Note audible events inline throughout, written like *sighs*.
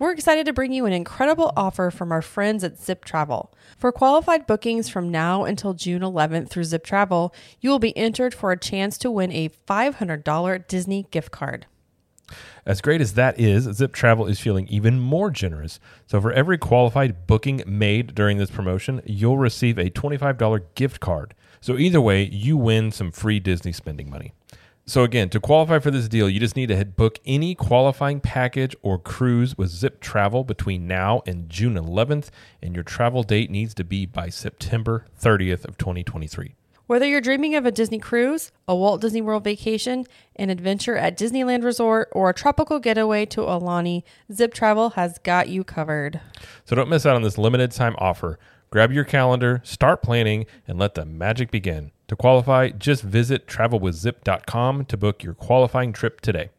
We're excited to bring you an incredible offer from our friends at Zip Travel. For qualified bookings from now until June 11th through Zip Travel, you will be entered for a chance to win a $500 Disney gift card. As great as that is, Zip Travel is feeling even more generous. So for every qualified booking made during this promotion, you'll receive a $25 gift card. So either way, you win some free Disney spending money. So again, to qualify for this deal, you just need to hit book any qualifying package or cruise with Zip Travel between now and June 11th, and your travel date needs to be by September 30th of 2023. Whether you're dreaming of a Disney cruise, a Walt Disney World vacation, an adventure at Disneyland Resort, or a tropical getaway to Aulani, Zip Travel has got you covered. So don't miss out on this limited time offer. Grab your calendar, start planning, and let the magic begin. To qualify, just visit travelwithzip.com to book your qualifying trip today.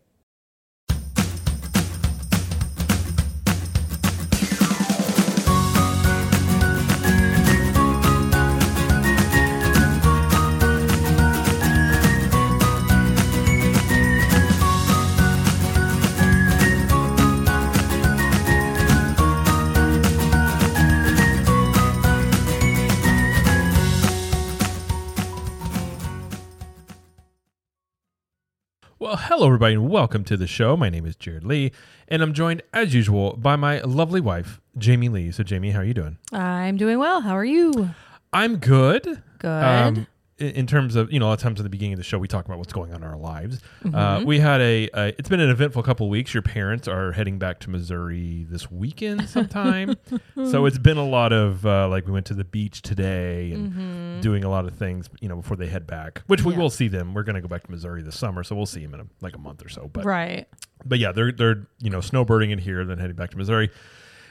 Well, hello, everybody, and welcome to the show. My name is Jared Lee, and I'm joined, as usual, by my lovely wife, Jamie Lee. So, Jamie, how are you doing? I'm doing well. How are you? I'm good. Good. Um, in, terms of, you know, a lot of times at the beginning of the show, we talk about what's going on in our lives. Mm-hmm. Uh, we had a, a, it's been an eventful couple of weeks. Your parents are heading back to Missouri this weekend sometime. *laughs* so it's been a lot of, uh, like, we went to the beach today and doing a lot of things, you know, before they head back, which we Mm-hmm. Yeah. will see them. We're going to go back to Missouri this summer. So we'll see them in a, like a month or so. But, right. but yeah, they're, they're, you know, snowboarding in here, then heading back to Missouri.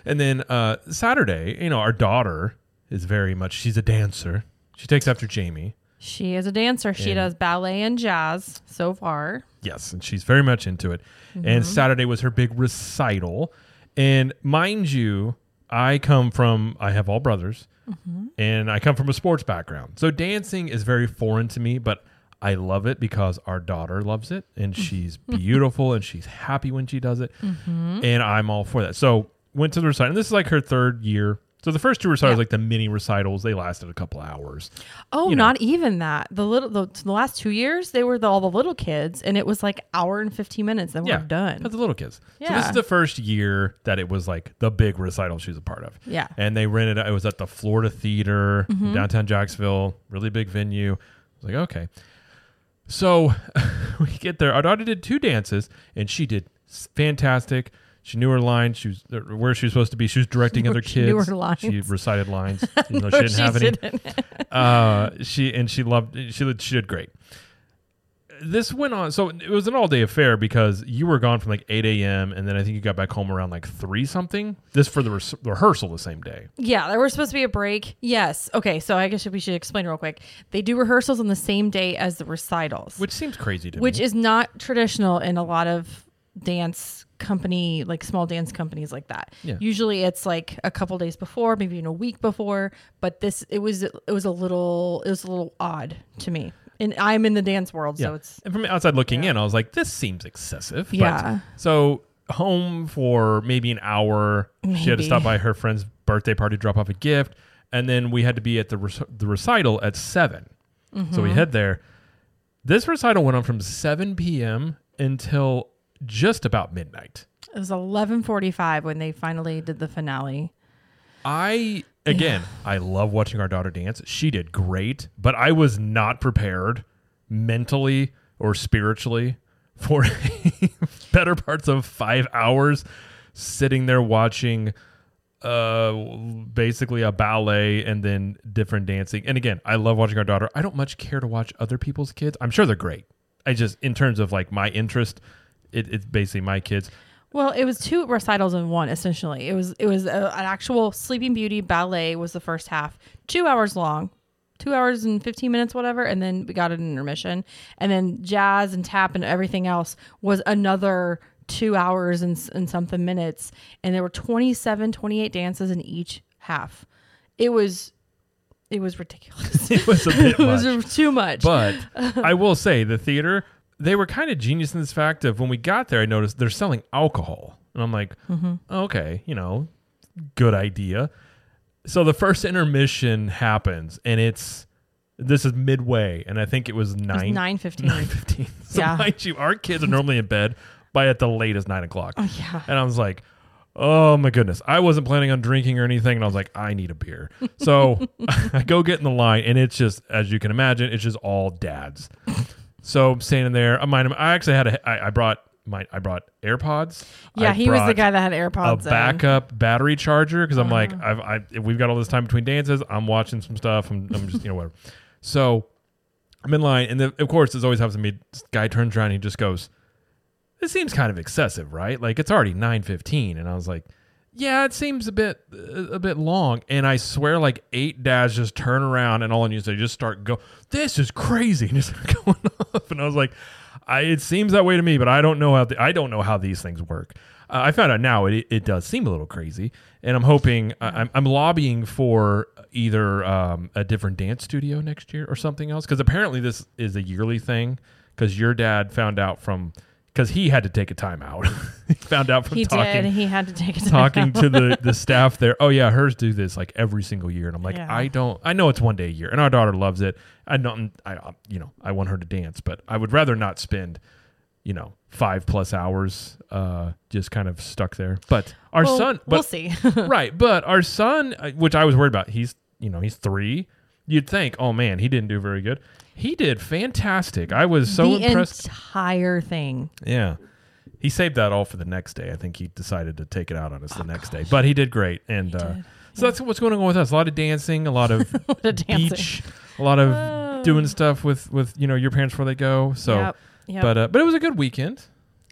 And then uh, Saturday, you know, our daughter is very much, she's a dancer. She takes after Jamie. She is a dancer. She And- does ballet and jazz so far. Yes, and she's very much into it. And mm-hmm. Saturday was her big recital. And mind you, I come from, I have all brothers, mm-hmm. and I come from a sports background. So dancing is very foreign to me, but I love it because our daughter loves it and mm-hmm. she's beautiful and she's happy when she does it. And I'm all for that. So went to the recital. And this is like her third year. So the first two recitals, Yeah. like the mini recitals, they lasted a couple hours. Oh, You know. not even that. The little the, the last two years, they were the, all the little kids, and it was like hour and fifteen minutes. Then Yeah, we're done. But the little kids. Yeah. So this is the first year that it was like the big recital she was a part of. Yeah. And they rented it was at the Florida Theater, Mm-hmm. downtown Jacksonville, really big venue. I was like, okay. So *laughs* we get there. Our daughter did two dances and she did fantastic. She knew her lines. She was uh, where she was supposed to be. She was directing *laughs* other She knew kids. her lines. She recited lines. *laughs* even though No, she didn't have any didn't. *laughs* uh, she and she loved she she did great. This went on, so it was an all day affair because you were gone from like eight a.m. and then I think you got back home around like three something. This for the res- rehearsal the same day. Yeah, there was supposed to be a break. Yes. Okay, so I guess we should explain real quick. They do rehearsals on the same day as the recitals, which seems crazy to which me. is not traditional in a lot of dance company like small dance companies like that Yeah. usually it's like a couple days before maybe even a week before but this it was it was a little it was a little odd to me and i'm in the dance world so it's and from outside looking in, I was like, this seems excessive. But- Yeah. so home for maybe an hour. She had to stop by her friend's birthday party, drop off a gift, and then we had to be at the rec- the recital at 7 So Mm-hmm. we head there. This recital went on from seven p.m. until just about midnight. it was 11:45 when they finally did the finale I again, I love watching our daughter dance. She did great, but I was not prepared mentally or spiritually for *laughs* better parts of 5 hours sitting there watching uh basically a ballet and then different dancing. And again, I love watching our daughter. I don't much care to watch other people's kids. I'm sure they're great. I just in terms of like my interest, it, it's basically my kids. Well, it was two recitals in one. Essentially, it was it was a, an actual Sleeping Beauty ballet was the first half, two hours long, two hours and fifteen minutes, whatever, and then we got an intermission, and then jazz and tap and everything else was another two hours and, and something minutes, and there were 27, 28 dances in each half. It was, it was ridiculous. *laughs* It was a bit *laughs* it was too much. But I will say the theater, they were kind of genius in this fact of when we got there, I noticed they're selling alcohol. And I'm like, mm-hmm. okay, you know, good idea. So the first intermission happens, and it's this is midway, and I think it was It was nine nine fifteen. *laughs* nine fifteen. So Yeah. mind you, our kids are normally in bed by at the latest nine o'clock. Oh yeah. And I was like, oh my goodness. I wasn't planning on drinking or anything. And I was like, I need a beer. So *laughs* I go get in the line, and it's just, as you can imagine, it's just all dads. So I'm standing there. I mind I actually had a, I, I brought my, I brought AirPods. Yeah, I he was the brought guy that had A AirPods. in. backup battery charger because I'm like, Uh-huh. I've, I, we've got all this time between dances. I'm watching some stuff. I'm, I'm just, you know, whatever. So I'm in line, and then, of course, this always happens to me. This guy turns around and he just goes, "This seems kind of excessive, right? Like it's already 9:15." And I was like, "Yeah, it seems a bit a bit long." And I swear, like eight dads just turn around and all on you they just start go, "This is crazy," *laughs* and start going off. And I was like, I, "It seems that way to me, but I don't know how the, I don't know how these things work." Uh, I found out now it, it does seem a little crazy, and I'm hoping I- I'm, I'm lobbying for either um, a different dance studio next year or something else because apparently this is a yearly thing because your dad found out from because he had to take a time out. *laughs* he found out from He talking did. He had to take a time talking out. to the *laughs* the staff there. Oh yeah, hers do this like every single year, and I'm like, Yeah. I don't. I know it's one day a year, and our daughter loves it. I don't. I you know I want her to dance, but I would rather not spend you know five plus hours uh just kind of stuck there. But our Well, son, we'll see. *laughs* right, but our son, uh, which I was worried about, he's you know he's three. You'd think, oh man, he didn't do very good. He did fantastic. I was so the impressed. entire thing. Yeah. He saved that all for the next day. I think he decided to take it out on us the Oh, next day. But he did great. And uh, so that's what's going on with us. A lot of dancing, a lot of *laughs* a dancing. beach, a lot of Oh. doing stuff with with you know your parents before they go. So Yep. Yep. but uh, but it was a good weekend.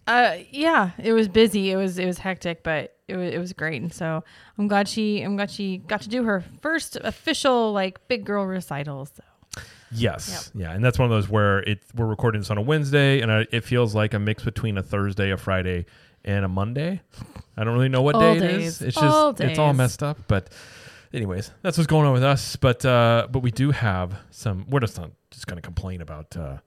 Uh, yeah, it was busy. It was it was hectic, but it was it was great. And so I'm glad she I'm glad she got to do her first official like big girl recital. So Yes, yeah, and that's one of those where it we're recording this on a Wednesday, and I, it feels like a mix between a Thursday, a Friday, and a Monday. I don't really know what All day it days. is. It's All just it's all messed up. But anyways, that's what's going on with us. But uh, but we do have some. We're just not just going to complain about uh,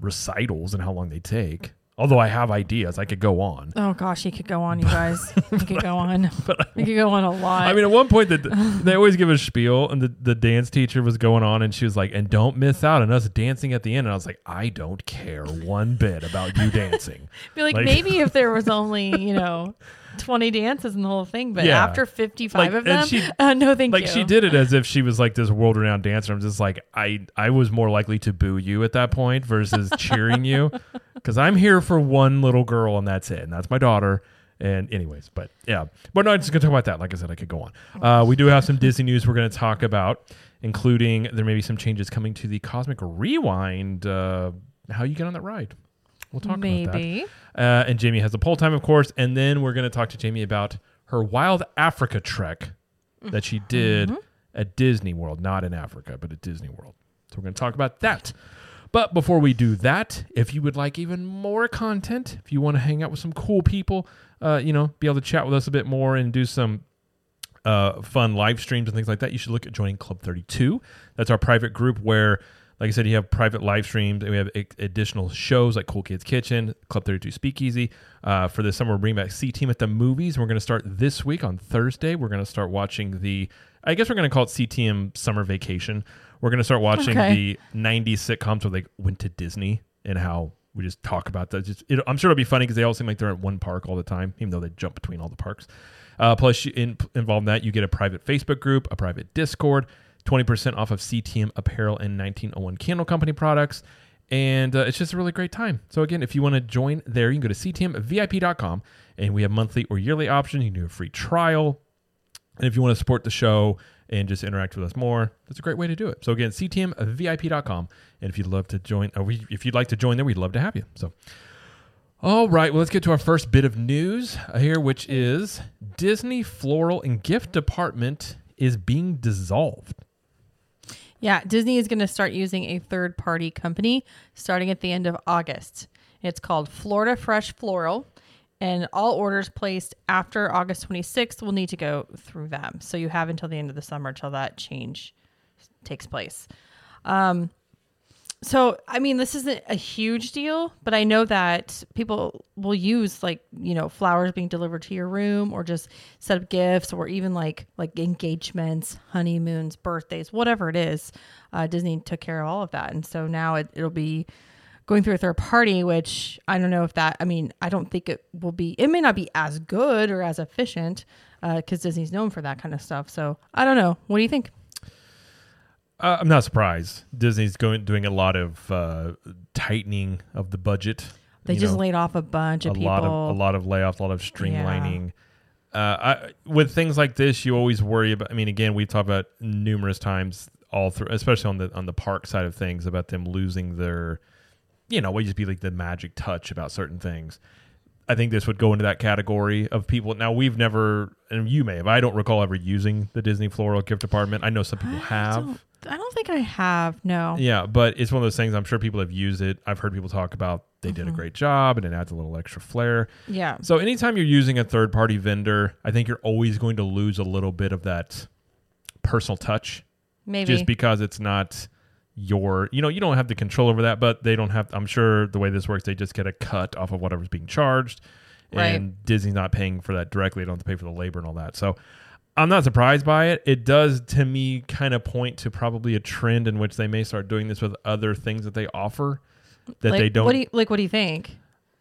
recitals and how long they take. Although I have ideas, I could go on. oh gosh, he could go on, you guys. he *laughs* could go on. *laughs* he could go on a lot. I mean, at one point that *laughs* they always give a spiel, and the, the dance teacher was going on, and she was like, "And don't miss out on us dancing at the end." And I was like, "I don't care one bit about you dancing." be like, like- maybe if there was only you know. 20 dances in the whole thing, but Yeah. after 55 Like, of and them, she- *laughs* uh, no thank you. like you. she did it as if she was like this world-renowned dancer. I'm just like, I I was more likely to boo you at that point versus *laughs* cheering you, because I'm here for one little girl and that's it, and that's my daughter. And anyways, but yeah, but no, I'm just gonna talk about that. Like I said, I could go on. Uh, we do have some Disney news we're gonna talk about, including there may be some changes coming to the Cosmic Rewind. Uh, how you get on that ride? We'll talk about that. Maybe. Uh, and Jamie has a poll time, of course. And then we're going to talk to Jamie about her Wild Africa trek that she did at Disney World, not in Africa, but at Disney World. So we're going to talk about that. But before we do that, if you would like even more content, if you want to hang out with some cool people, uh, you know, be able to chat with us a bit more and do some uh, fun live streams and things like that, you should look at joining Club 32. That's our private group where, like I said, you have private live streams and we have additional shows like Cool Kids Kitchen, Club 32 Speakeasy. Uh, for the summer, we're bringing back CTM at the movies. And we're going to start this week on Thursday. We're going to start watching the, I guess we're going to call it CTM Summer Vacation. We're going to start watching Okay. the 90s sitcoms where they went to Disney and how we just talk about that. Just, it, I'm sure it'll be funny because they all seem like they're at one park all the time, even though they jump between all the parks. Uh, plus, you, in, involved in that, you get a private Facebook group, a private Discord, 20% off of CTM apparel and 1901 Candle Company products. And uh, it's just a really great time. So, again, if you want to join there, you can go to ctmvip.com and we have monthly or yearly options. You can do a free trial. And if you want to support the show and just interact with us more, that's a great way to do it. So again, ctmvip.com. And if you'd love to join, or we, if you'd like to join there, we'd love to have you. So, all right, well, let's get to our first bit of news here, which is Disney Floral and Gift Department is being dissolved. Yeah, Disney is going to start using a third party company starting at the end of August. It's called Florida Fresh Floral, and all orders placed after August 26th will need to go through them. So you have until the end of the summer till that change takes place. Um, so I mean, this isn't a huge deal, but I know that people will use like you know flowers being delivered to your room, or just set up gifts, or even like like engagements, honeymoons, birthdays, whatever it is. Uh, Disney took care of all of that, and so now it, it'll be going through a third party, which I don't know if that. I mean, I don't think it will be. It may not be as good or as efficient because uh, Disney's known for that kind of stuff. So I don't know. What do you think? Uh, I'm not surprised. Disney's going doing a lot of uh, tightening of the budget. They you just know, laid off a bunch of a people. lot of a lot of layoffs, a lot of streamlining. Uh, I, with things like this, you always worry about. I mean, again, we've talked about numerous times all through, especially on the on the park side of things, about them losing their, you know, what to be like the magic touch about certain things. I think this would go into that category of people. Now we've never, and you may have. I don't recall ever using the Disney Floral Gift Department. I know some people I have. I don't think I have. No. Yeah, but it's one of those things. I'm sure people have used it. I've heard people talk about they did a mm-hmm. great job and it adds a little extra flair. Yeah. So anytime you're using a third party vendor, I think you're always going to lose a little bit of that personal touch Maybe. just because it's not your you know you don't have the control over that but they don't have i'm sure the way this works they just get a cut off of whatever's being charged right. and disney's not paying for that directly they don't have to pay for the labor and all that so i'm not surprised by it it does to me kind of point to probably a trend in which they may start doing this with other things that they offer that like, they don't What do you like? What do you think?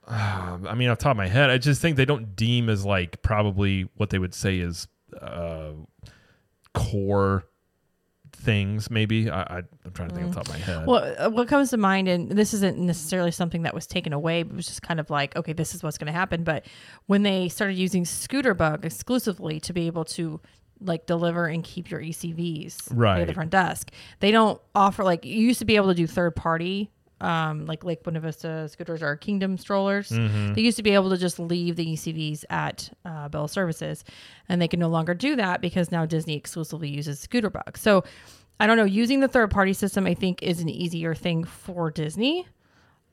um, I mean, off the top of my head, I just think they don't deem as like probably what they would say is uh, core things. Maybe I, I, I'm trying to think off the top of my head. Well, uh, what comes to mind, and this isn't necessarily something that was taken away, but it was just kind of like, okay, this is what's going to happen. But when they started using Scooter Bug exclusively to be able to like deliver and keep your ECVs Right. at the front desk, they don't offer like you used to be able to do third party. Um, like Lake Buena Vista scooters or Kingdom strollers, Mm-hmm. they used to be able to just leave the ECVs at uh, Bell Services, and they can no longer do that because now Disney exclusively uses Scooter Bug. So I don't know. Using the third party system, I think, is an easier thing for Disney.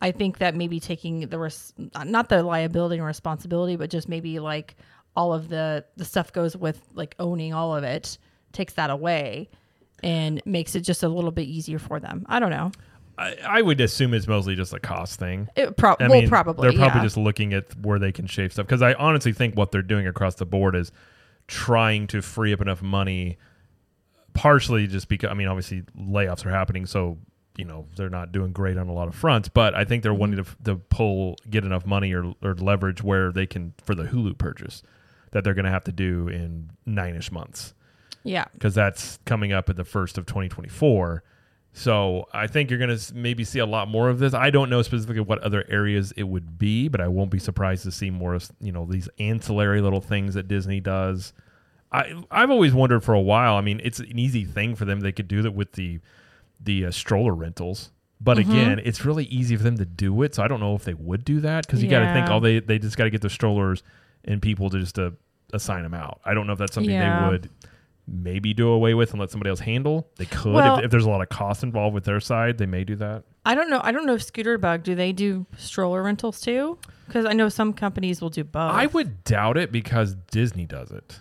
I think that maybe taking the res- not the liability and responsibility, but just maybe like all of the the stuff goes with like owning all of it takes that away and makes it just a little bit easier for them. I don't know. I, I would assume it's mostly just a cost thing. It pro- I well, probably they're probably yeah. just looking at where they can shave stuff because I honestly think what they're doing across the board is trying to free up enough money. Partially just because I mean, obviously layoffs are happening, so you know they're not doing great on a lot of fronts. But I think they're mm-hmm. wanting to, to pull get enough money or, or leverage where they can for the Hulu purchase that they're going to have to do in nine ish months yeah. because that's coming up at the first of 2024. So I think you're going to maybe see a lot more of this. I don't know specifically what other areas it would be, but I won't be surprised to see more of you know these ancillary little things that Disney does. I I've always wondered for a while. I mean, it's an easy thing for them. They could do that with the the uh, stroller rentals. But Mm-hmm. again, it's really easy for them to do it. So I don't know if they would do that because you got to think Yeah. all they they just got to get the strollers and people to just uh, assign them out. I don't know if that's something Yeah. they would maybe do away with and let somebody else handle. They could Well- if, if there's a lot of cost involved with their side. They may do that. I don't know. I don't know if Scooter Bug do they do stroller rentals too? Because I know some companies will do both. I would doubt it because Disney does it.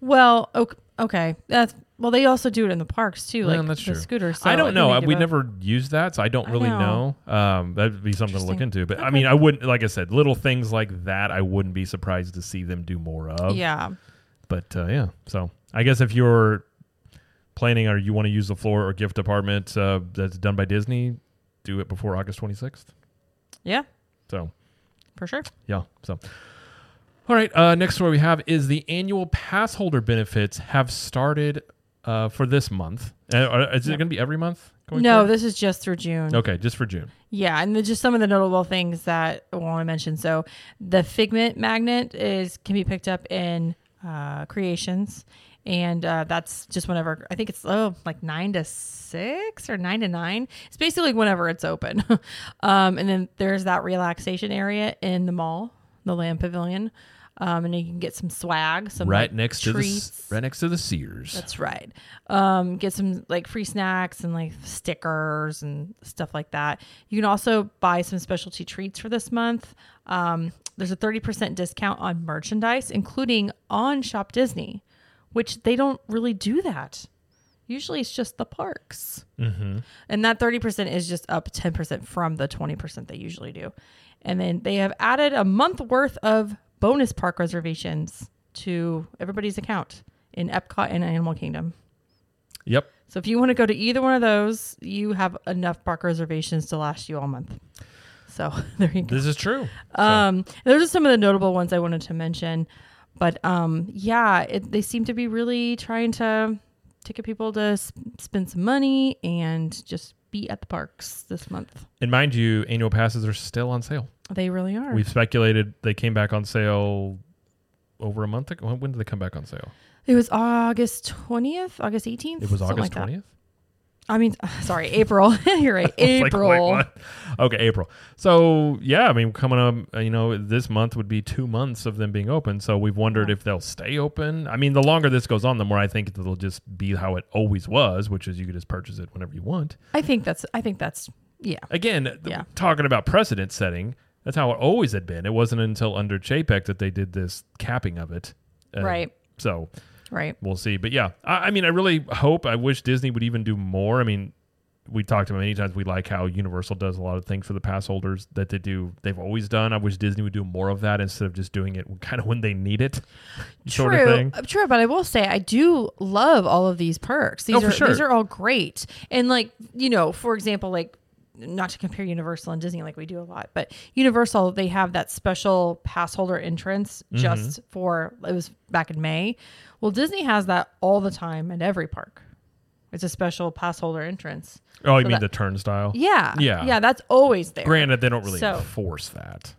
Well, ok- okay. That's well. They also do it in the parks too, Well, like that's the true. scooters. So I don't know. do We both. never used that, so I don't I really know. know. Um, that'd be something to look into. But I mean, I wouldn't. Like I said, little things like that, I wouldn't be surprised to see them do more of. Yeah. But uh, yeah, so I guess if you're planning or you want to use the floral gift department uh, that's done by Disney, do it before August 26th. Yeah. So For sure. yeah, so. All right. Uh, next story we have is the annual pass holder benefits have started uh, for this month. Uh, is it going to be every month? Going No, forward? this is just through June. Okay, just for June. Yeah, and just some of the notable things that I want to mention. So the Figment magnet is can be picked up in uh, Creations, and uh, that's just whenever I think it's oh like nine to six or nine to nine. It's basically whenever it's open. *laughs* um, and then there's that relaxation area in the mall, the Land Pavilion, um, and you can get some swag, some right like, next treats. to the right next to the Sears. That's right. Um, get some like free snacks and like stickers and stuff like that. You can also buy some specialty treats for this month. Um, there's a 30% discount on merchandise, including on Shop Disney, which they don't really do that. Usually it's just the parks. Mm-hmm. And that 30% is just up 10% from the 20% they usually do. And then they have added a month worth of bonus park reservations to everybody's account in Epcot and Animal Kingdom. Yep. So if you want to go to either one of those, you have enough park reservations to last you all month. So *laughs* there you go. This is true. Um, those are some of the notable ones I wanted to mention. But um, yeah, it, they seem to be really trying to to get people to s- spend some money and just be at the parks this month. And mind you, annual passes are still on sale. They really are. We've speculated they came back on sale over a month ago. When- did they come back on sale? it was August twentieth, August eighteenth. It was August like that. I mean, *sighs* sorry, April. *laughs* You're right, *laughs* April. okay, April. So yeah, I mean, coming up, uh, you know, this month would be two months of them being open. So we've wondered if they'll stay open. I mean, the longer this goes on, the more I think it'll just be how it always was, which is you could just purchase it whenever you want. I think that's. I think that's. Yeah. Again, Yeah. talking about precedent setting, that's how it always had been. It wasn't until under Chapek that they did this capping of it. Uh, Right. So Right. we'll see. But yeah, I, I mean, I really hope. I wish Disney would even do more. I mean, we talked about many times. We like how Universal does a lot of things for the pass holders that they do. They've always done. I wish Disney would do more of that instead of just doing it kind of when they need it, *laughs* sort true, of thing. uh, True, but I will say I do love all of these perks. These Oh, for are sure. these are all great. And like, you know, for example, like not to compare Universal and Disney like we do a lot, but Universal they have that special pass holder entrance Mm-hmm. just for it was back in May. Well, Disney has that all the time at every park. It's a special pass holder entrance. Oh, you So mean that- the turnstile? Yeah. Yeah. Yeah, that's always there. Granted, they don't really So- enforce that.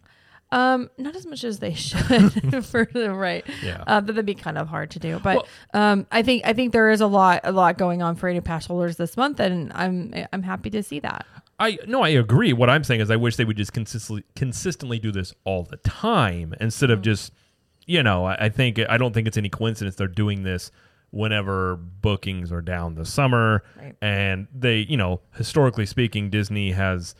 Um, not as much as they *laughs* should *laughs* for the right. Yeah. Uh, but that'd be kind of hard to do. But Well- um, I think I think there is a lot a lot going on for any pass holders this month, and I'm I'm happy to see that. I no, I agree. What I'm saying is, I wish they would just consistently consistently do this all the time instead of just, you know, I, I think I don't think it's any coincidence they're doing this whenever bookings are down this summer, Right. and they, you know, historically speaking, Disney has.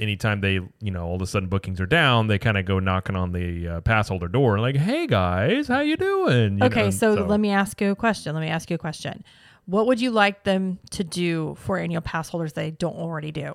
Anytime they, you know, all of a sudden bookings are down, they kind of go knocking on the uh, pass holder door, like, "Hey guys, how you doing?" You okay, know, so, let me ask you a question. Let me ask you a question. What would you like them to do for annual pass holders they don't already do?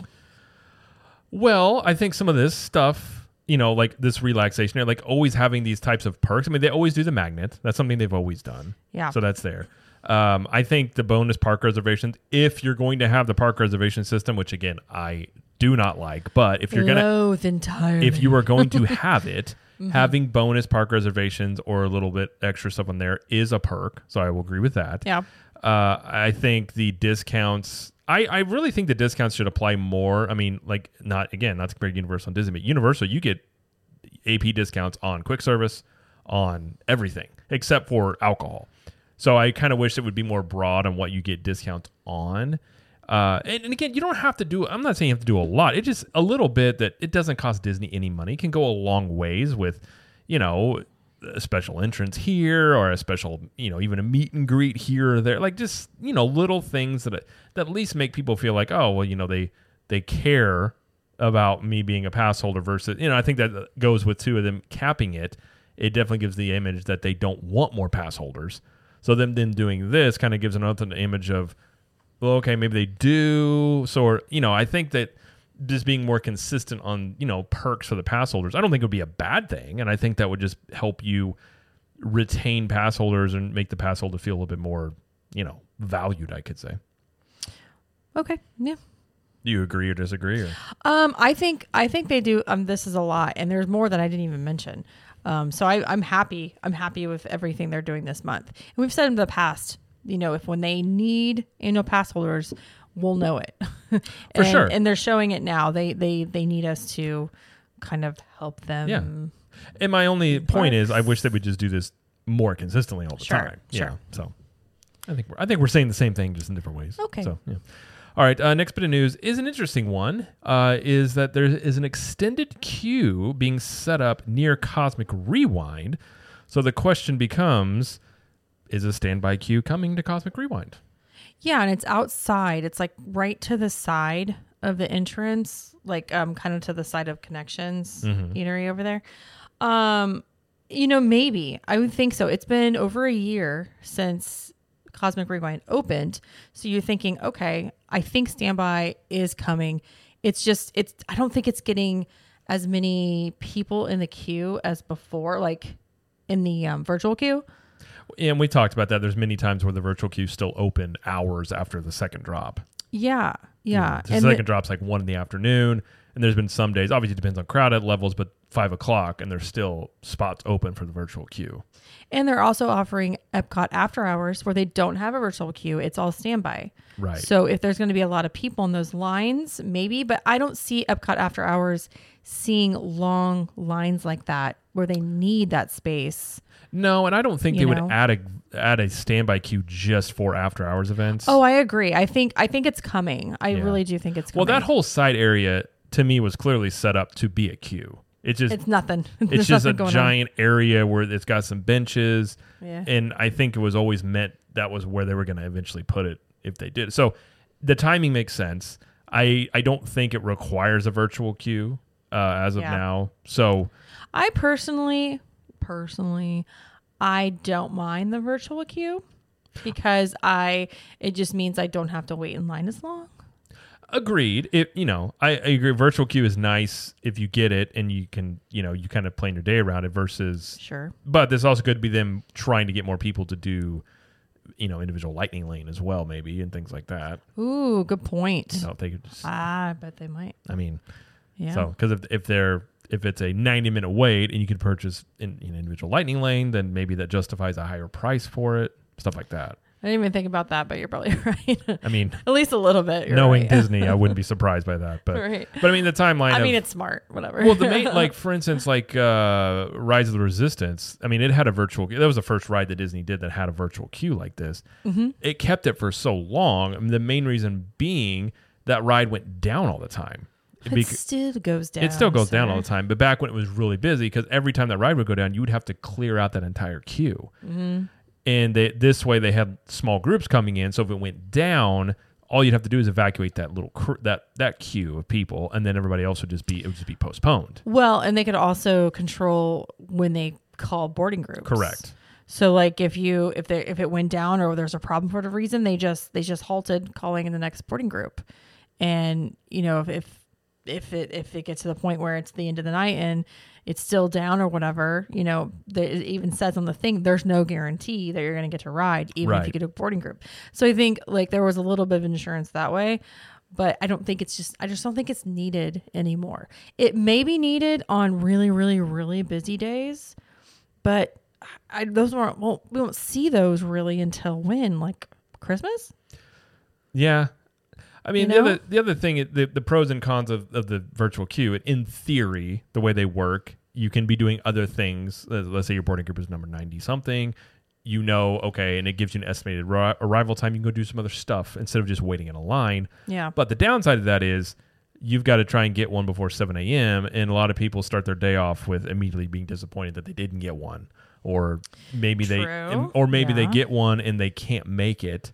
Well, I think some of this stuff, you know, like this relaxation, like always having these types of perks. I mean, they always do the magnet. That's something they've always done. Yeah. So that's there. Um, I think the bonus park reservations, if you're going to have the park reservation system, which again I do not like, but if you're gonna entirely. if you are going to *laughs* have it, having bonus park reservations or a little bit extra stuff on there is a perk. So I will agree with that. yeah, Uh, I think the discounts. I, I really think the discounts should apply more. I mean, like not again, not to compare Universal and Disney, but Universal, you get AP discounts on quick service, on everything except for alcohol. So I kind of wish it would be more broad on what you get discounts on. Uh, and, and again, you don't have to do. I'm not saying you have to do a lot. It just a little bit that it doesn't cost Disney any money It can go a long ways with, you know, a special entrance here or a special, you know, even a meet and greet here or there. Like just you know, little things that that at least make people feel like, oh, well, you know, they they care about me being a pass holder versus, you know, I think that goes with two of them capping it. It definitely gives the image that they don't want more pass holders. So them then doing this kind of gives another image of, well, okay, maybe they do. So, or, you know, I think that just being more consistent on, you know, perks for the pass holders, I don't think it would be a bad thing. And I think that would just help you retain pass holders and make the pass holder feel a little bit more, you know, valued, I could say. okay, yeah. Do you agree or disagree? Or? Um, I think I think they do. Um, this is a lot, and there's more that I didn't even mention. Um, so I, I'm happy. I'm happy with everything they're doing this month. And we've said in the past, you know, if when they need annual pass holders, we'll know it. *laughs* For and, sure. And they're showing it now. They they they need us to kind of help them. Yeah. And my only point is, I wish they would just do this more consistently all the Sure, time. Yeah. sure. So I think we're, I think we're saying the same thing, just in different ways. Okay. So yeah. All right. Uh, next bit of news is an interesting one. Uh, is that there is an extended queue being set up near Cosmic Rewind. So the question becomes: Is a standby queue coming to Cosmic Rewind? Yeah, and it's outside. It's like right to the side of the entrance, like um kind of to the side of connections Mm-hmm. eatery over there. Um, you know, maybe I would think so. It's been over a year since Cosmic Rewind opened. So you're thinking, okay, I think standby is coming. It's just it's I don't think it's getting as many people in the queue as before, like in the um, virtual queue. And we talked about that. There's many times where the virtual queue still open hours after the second drop. Yeah, yeah. The second drop's like one in the afternoon, and there's been some days. Obviously, it depends on crowded levels, but five o'clock, and there's still spots open for the virtual queue. And they're also offering Epcot after hours where they don't have a virtual queue. It's all standby. Right. So if there's going to be a lot of people in those lines, maybe, but I don't see Epcot after hours seeing long lines like that where they need that space. No, and I don't think they know? would add a add a standby queue just for after hours events. Oh, I agree. I think I think it's coming. I Yeah. really do think it's coming. well, that whole side area to me was clearly set up to be a queue. It's just it's nothing. *laughs* it's There's just a nothing on. giant area where it's got some benches, Yeah. and I think it was always meant that was where they were going to eventually put it if they did. So the timing makes sense. I I don't think it requires a virtual queue uh, as of now. So I personally, personally, I don't mind the virtual queue because I it just means I don't have to wait in line as long. agreed. It you know I, I agree. Virtual queue is nice if you get it and you can you know you kind of plan your day around it versus Sure. But this also could be them trying to get more people to do, you know, individual lightning lane as well, maybe, and things like that. Ooh, good point. You know, if they could just, Ah, I bet they might. I mean, Yeah. so because if if they're if it's a ninety minute wait and you could purchase in, an individual lightning lane, then maybe that justifies a higher price for it, stuff like that. I didn't even think about that, but you're probably *laughs* right. I mean, At least a little bit. You're knowing right. Disney, I wouldn't be *laughs* surprised by that. But right. but I mean, the timeline. I of, mean, it's smart. Whatever. well, the main *laughs* like for instance, like uh Rise of the Resistance. I mean, it had a virtual. That was the first ride that Disney did that had a virtual queue like this. Mhm. It kept it for so long. I mean, the main reason being that ride went down all the time. It Bec- still goes down. it still goes down all the time, but back when it was really busy, because every time that ride would go down, you would have to clear out that entire queue. Mm-hmm. And they, this way, they had small groups coming in. So if it went down, all you'd have to do is evacuate that little cr- that that queue of people, and then everybody else would just be it would just be postponed. Well, and they could also control when they call boarding groups. Correct. So like if you if they if it went down or there's a problem for the reason, they just they just halted calling in the next boarding group. And you know if if if it if it gets to the point where it's the end of the night and it's still down or whatever, you know, the, it even says on the thing there's no guarantee that you're going to get to ride even if you get a boarding group. So I think like there was a little bit of insurance that way, but I don't think it's just I just don't think it's needed anymore. It may be needed on really really really busy days, but I, those won't won't we won't see those really until when like Christmas. Yeah. I mean, You the other the other thing, the, the pros and cons of, of the virtual queue, in theory, the way they work, you can be doing other things. Let's say your boarding group is number 90 something. You know, okay, and it gives you an estimated arri- arrival time. You can go do some other stuff instead of just waiting in a line. Yeah. But the downside of that is you've got to try and get one before 7 a.m. And a lot of people start their day off with immediately being disappointed that they didn't get one. Or maybe they, or maybe they get one and they can't make it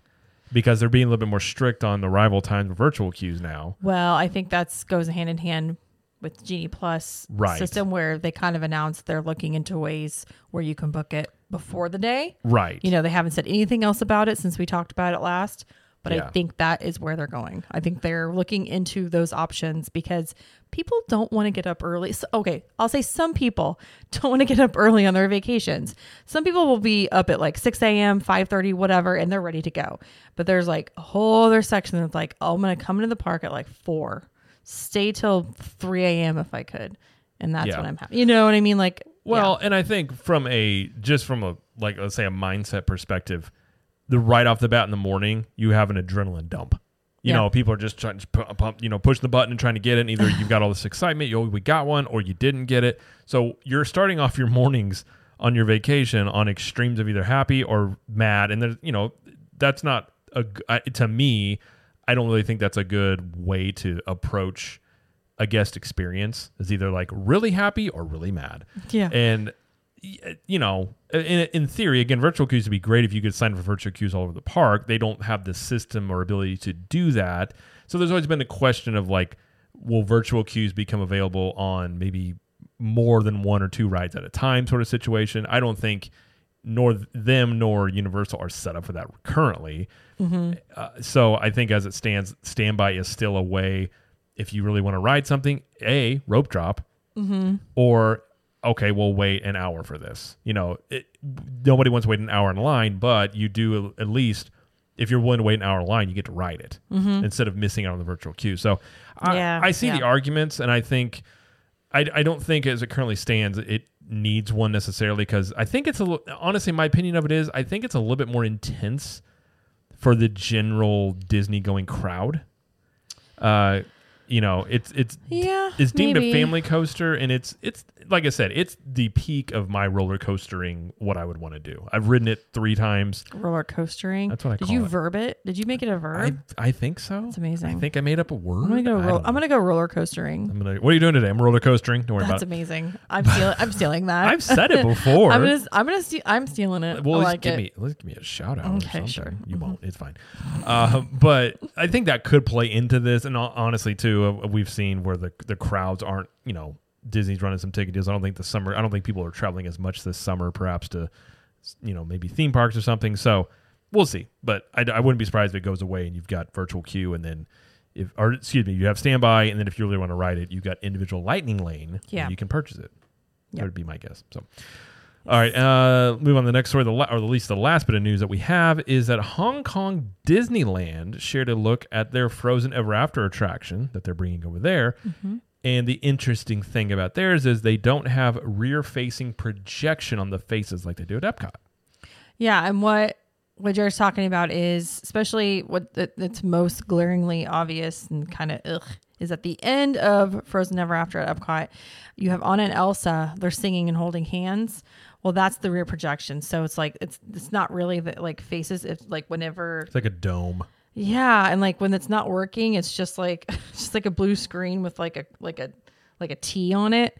because they're being a little bit more strict on the arrival times of virtual queues now. Well, I think that's goes hand in hand with Genie Plus Right. system where they kind of announced they're looking into ways where you can book it before the day. Right. You know, they haven't said anything else about it since we talked about it last, but Yeah. I think that is where they're going. I think they're looking into those options because people don't want to get up early. So, okay, I'll say some people *laughs* don't want to get up early on their vacations. Some people will be up at like 6 a.m., 5.30, whatever, and they're ready to go. But there's like a whole other section that's like, oh, I'm going to come into the park at like 4, stay till 3 a.m. if I could. And that's Yeah. what I'm having. You know what I mean? Like, Well, and I think from a just from a like let's say a mindset perspective, the right off the bat in the morning, you have an adrenaline dump. You Yeah. know, people are just trying to pump, you know, push the button and trying to get it. And either you've got all this *sighs* excitement, you oh, we got one, or you didn't get it. So you're starting off your mornings on your vacation on extremes of either happy or mad, and there's, you know, that's not a I- to me. I don't really think that's a good way to approach a guest experience. Is either like really happy or really mad. yeah. And you know, in, in theory, again, virtual queues would be great if you could sign up for virtual queues all over the park. They don't have the system or ability to do that. So there's always been a question of like, will virtual queues become available on maybe more than one or two rides at a time sort of situation? I don't think nor them nor Universal are set up for that currently. Mm-hmm. Uh, so I think as it stands, standby is still a way if you really want to ride something. A rope drop, Mm-hmm. or okay, we'll wait an hour for this. You know, it, nobody wants to wait an hour in line, but you do at least if you're willing to wait an hour in line, you get to ride it instead of missing out on the virtual queue. So I, Mm-hmm. Yeah, I see the arguments, and I think I, I don't think as it currently stands it needs one necessarily because I think it's a honestly my opinion of it is I think it's a little bit more intense for the general Disney going crowd. Uh, you know, it's it's Yeah, it's deemed maybe. a family coaster, and it's it's like I said, it's the peak of my roller coastering. What I would want to do. I've ridden it three times. roller coastering. That's what I Did call you it. verb it? Did you make it a verb? I think so. That's amazing. I think I made up a word. I'm gonna go. I Ro- don't I'm know. gonna go roller coastering. I'm gonna. What are you doing today? I'm roller coastering. Don't worry That's about it. amazing. I'm stealing. I'm stealing that. I've said it *laughs* before. I'm gonna. I'm gonna. Ste- I'm stealing it. Well, I like give it. me let's give me a shout out. or Okay, something. sure. You Mhm. won't. It's fine. Uh, but I think that could play into this, and hon- honestly, too, uh, we've seen where the the crowds aren't. You know, Disney's running some ticket deals. I don't think the summer. I don't think people are traveling as much this summer, perhaps to, you know, maybe theme parks or something. So we'll see. But I, I wouldn't be surprised if it goes away and you've got virtual queue, and then. If, or excuse me, you have standby, and then if you really want to ride it, you've got individual lightning lane. Yeah. you can purchase it. That would be my guess. So, all right, uh, move on to the next story. The la- or at least the last bit of news that we have is that Hong Kong Disneyland shared a look at their Frozen Ever After attraction that they're bringing over there. Mm-hmm. And the interesting thing about theirs is they don't have rear-facing projection on the faces like they do at Epcot. Yeah, and what what Jared's talking about is especially what that- that's most glaringly obvious and kind of ugh is at the end of Frozen Ever After at Epcot, you have Anna and Elsa. They're singing and holding hands. Well, that's the rear projection. So it's like it's it's not really the like faces. It's like whenever It's like a dome. Yeah, and like when it's not working, it's just like it's *laughs* just like a blue screen with like a like a like a T on it.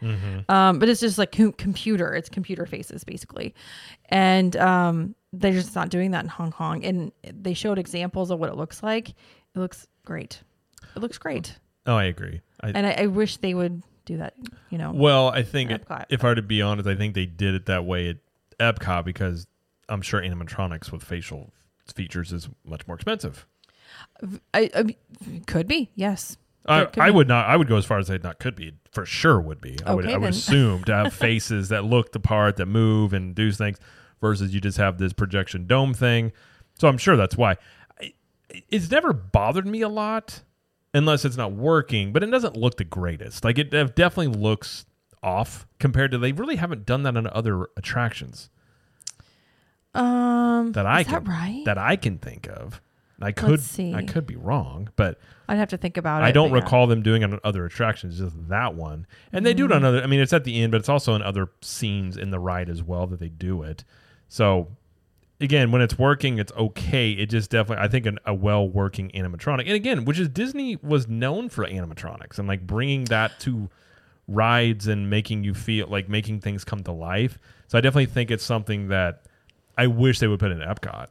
Um, but it's just like com- computer. It's computer faces basically, and um, they're just not doing that in Hong Kong. And they showed examples of what it looks like. It looks great. It looks great, Oh, I agree. I, and I, I wish they would do that. You know, Well, I think if I were to be honest, I think they did it that way at Epcot because I'm sure animatronics with facial features is much more expensive. I, I could be yes. I, I would not. I would go as far as say not could be. For sure would be. I would. Okay, I would then. assume to have *laughs* faces that look the part, that move and do things, versus you just have this projection dome thing. So I'm sure that's why. It's never bothered me a lot, unless it's not working. But it doesn't look the greatest. Like it definitely looks off compared to they really haven't done that on other attractions Um, that I is can that right? that I can think of. I could see. I could be wrong, but I'd have to think about it. I don't but yeah. recall them doing it on other attractions, just that one. And they do it Mm. on other. I mean, it's at the end, but it's also in other scenes in the ride as well that they do it. So again, when it's working, it's okay. It just definitely, I think, an, a well working animatronic. And again, which is Disney was known for animatronics and like bringing that to rides and making you feel like making things come to life. So I definitely think it's something that I wish they would put in Epcot.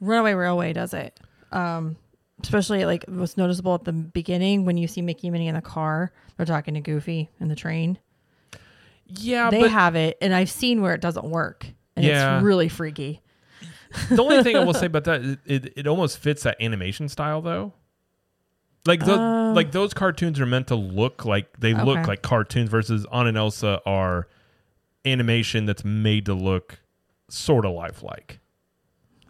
Runaway Railway does it. Um, especially like what's noticeable at the beginning when you see Mickey and Minnie in the car, they're talking to Goofy in the train. Yeah, they but have it, and I've seen where it doesn't work, and Yeah. it's really freaky. the only thing I will *laughs* say about that, it, it, almost fits that animation style though. Like the, Oh. like those cartoons are meant to look like they look like cartoons versus Anna and Elsa are animation that's made to look sort of lifelike.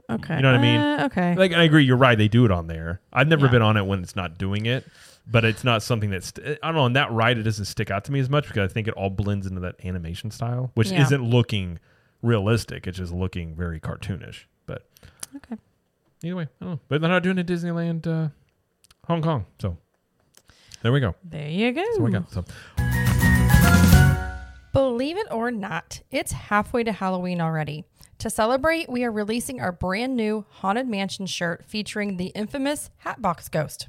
Okay, You know what I mean? Uh, okay, Like I agree, you're right. They do it on there. I've never Yeah. been on it when it's not doing it, but it's not something that's. I don't know. On that ride, it doesn't stick out to me as much because I think it all blends into that animation style, which Yeah. isn't looking realistic. It's just looking very cartoonish. But okay. either way, I don't know. But they're not doing it Disneyland uh, Hong Kong. So there we go. There you go. So we got so Believe it or not, it's halfway to Halloween already. To celebrate, we are releasing our brand new Haunted Mansion shirt featuring the infamous Hatbox Ghost.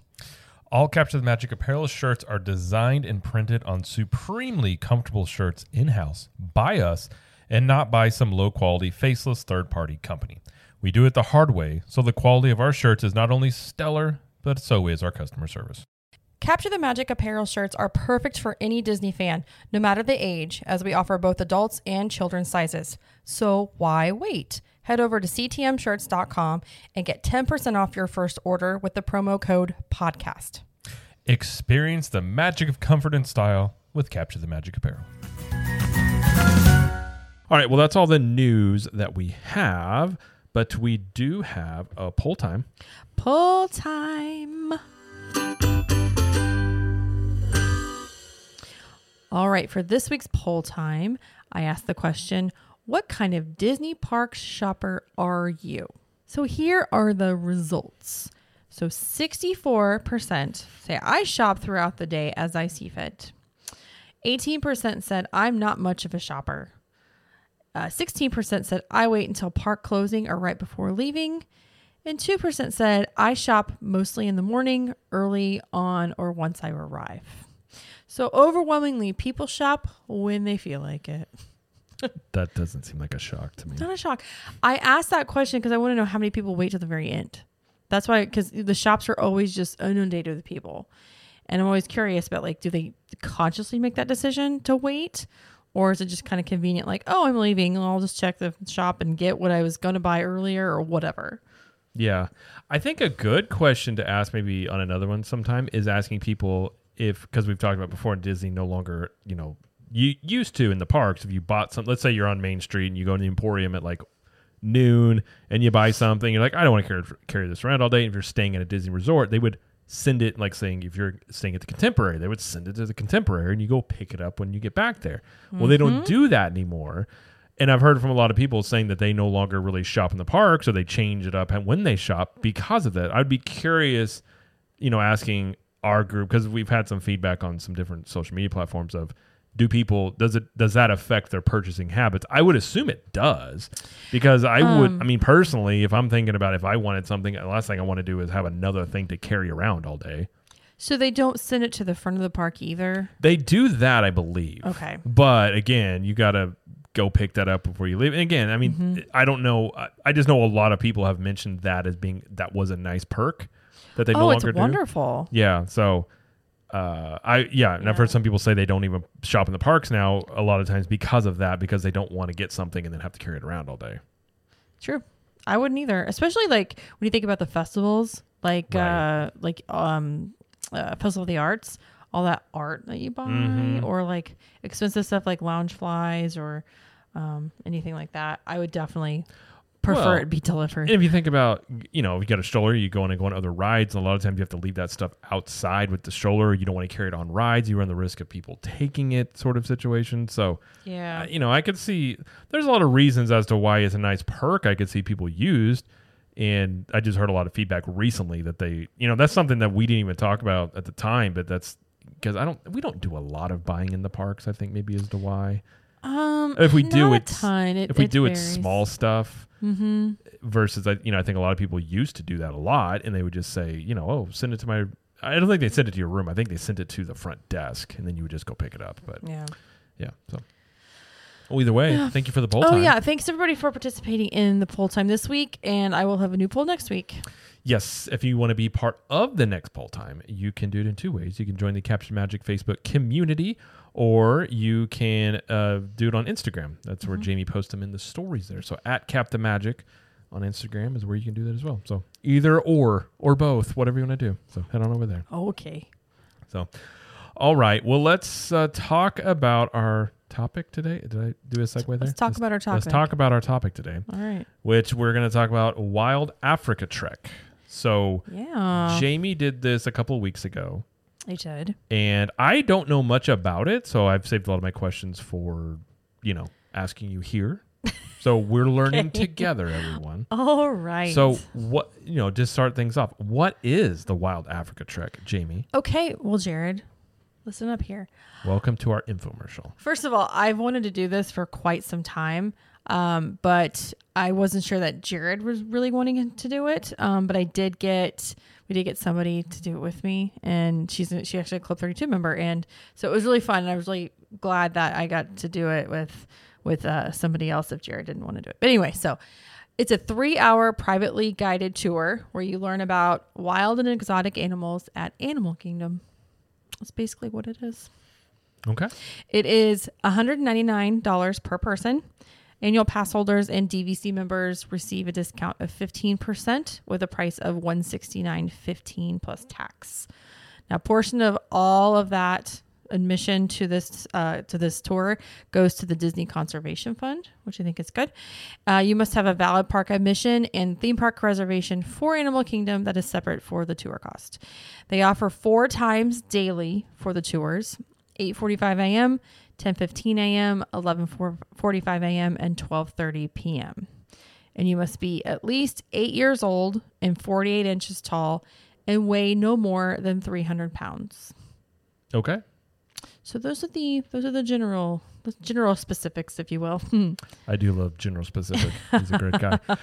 All Capture the Magic apparel shirts are designed and printed on supremely comfortable shirts in house by us and not by some low quality, faceless third party company. We do it the hard way, so the quality of our shirts is not only stellar, but so is our customer service. Capture the Magic apparel shirts are perfect for any Disney fan, no matter the age, as we offer both adults and children's sizes. So why wait? Head over to ctmshirts.com and get 10% off your first order with the promo code podcast. Experience the magic of comfort and style with Capture the Magic apparel. All right. Well, that's all the news that we have, but we do have a poll time. Poll time. All right, for this week's poll time, I asked the question What kind of Disney parks shopper are you? So here are the results. So 64% say I shop throughout the day as I see fit. 18% said I'm not much of a shopper. Uh, 16% said I wait until park closing or right before leaving. And 2% said I shop mostly in the morning, early on, or once I arrive. So overwhelmingly, people shop when they feel like it. *laughs* That doesn't seem like a shock to me. Not a shock. I asked that question because I want to know how many people wait to the very end. That's why, because the shops are always just inundated with people. And I'm always curious about like, do they consciously make that decision to wait? Or is it just kind of convenient, like, oh, I'm leaving. I'll just check the shop and get what I was going to buy earlier or whatever. Yeah. I think a good question to ask maybe on another one sometime is asking people if because we've talked about before Disney no longer, you know, you used to in the parks if you bought some let's say you're on Main Street and you go to the Emporium at like noon and you buy something, you're like, I don't want to carry carry this around all day. If you're staying at a Disney resort, they would send it like saying if you're staying at the contemporary, they would send it to the contemporary and you go pick it up when you get back there. Well, they don't mm-hmm. do that anymore. And I've heard from a lot of people saying that they no longer really shop in the parks or they change it up and when they shop because of that. I'd be curious, you know, asking our group because we've had some feedback on some different social media platforms of do people does it does that affect their purchasing habits? I would assume it does because I would Um, I mean personally if I'm thinking about if I wanted something the last thing I want to do is have another thing to carry around all day. So they don't send it to the front of the park either. They do that, I believe. Okay. But again, you got to go pick that up before you leave. And again, I mean, Mm-hmm. I don't know. I, I just know a lot of people have mentioned that as being that was a nice perk that they no oh, it's longer do. wonderful. Yeah. So, uh, I yeah, and I've heard some people say they don't even shop in the parks now a lot of times because of that because they don't want to get something and then have to carry it around all day. True. I wouldn't either. Especially like when you think about the festivals, like Right. uh like um uh, Festival of the Arts, all that art that you buy Mhm. or like expensive stuff like Loungeflys or um anything like that. I would definitely prefer Well, it be delivered. And if you think about, you know, if you got a stroller, you go in and go on other rides. And a lot of times you have to leave that stuff outside with the stroller. You don't want to carry it on rides. You run the risk of people taking it, sort of situation. So, yeah. uh, you know, I could see there's a lot of reasons as to why it's a nice perk. I could see people used. And I just heard a lot of feedback recently that they, you know, that's something that we didn't even talk about at the time, but that's because I don't, we don't do a lot of buying in the parks. I think maybe is the why. um If we do, not a it's- ton. It, if we it do, varies. it's small stuff Mm-hmm. versus I you know I think a lot of people used to do that a lot and they would just say you know oh send it to my I don't think they sent it to your room I think they sent it to the front desk and then you would just go pick it up but Yeah. yeah so well either way Yeah. thank you for the poll oh time yeah. Thanks everybody for participating in the poll time this week, and I will have a new poll next week. yes if you want to be part of the next poll time you can do it in two ways you can join the Capture Magic Facebook community or you can uh, do it on Instagram that's Mm-hmm. where Jamie posts them in the stories there so at Cap the Magic on Instagram is where you can do that as well so either or or both whatever you want to do so head on over there Okay. So, all right. Well, let's uh, talk about our topic today. Did I do a segue there? Let's talk about our topic. Let's talk about our topic today, All right. which we're going to talk about Wild Africa Trek. So, Yeah. Jamie did this a couple of weeks ago, I did. and I don't know much about it. So, I've saved a lot of my questions for, you know, asking you here. *laughs* So, we're learning Okay. together, everyone. All right. So, what, you know, just start things off. What is the Wild Africa Trek, Jamie? Okay, well, Jared, listen up here. Welcome to our infomercial. First of all, I've wanted to do this for quite some time, um, but I wasn't sure that Jared was really wanting to do it. Um, but I did get we did get somebody to do it with me, and she's she actually a Club Thirty Two member, and so it was really fun. And I was really glad that I got to do it with with uh, somebody else if Jared didn't want to do it. But anyway, so it's a three hour privately guided tour where you learn about wild and exotic animals at Animal Kingdom. That's basically what it is. Okay. It is $199 per person. Annual pass holders and DVC members receive a discount of 15% with a price of $169.15 plus tax. Now, a portion of all of that admission to this uh, to this tour goes to the Disney Conservation Fund, which I think is good. Uh, you must have a valid park admission and theme park reservation for Animal Kingdom that is separate for the tour cost. They offer four times daily for the tours: 8:45 a.m., 10:15 a.m., 11:45 a.m., and 12:30 p.m. And you must be at least eight years old and 48 inches tall and weigh no more than 300 pounds. Okay. So those are the those are the general the general specifics, if you will. *laughs* I do love General Specific. He's a great guy. All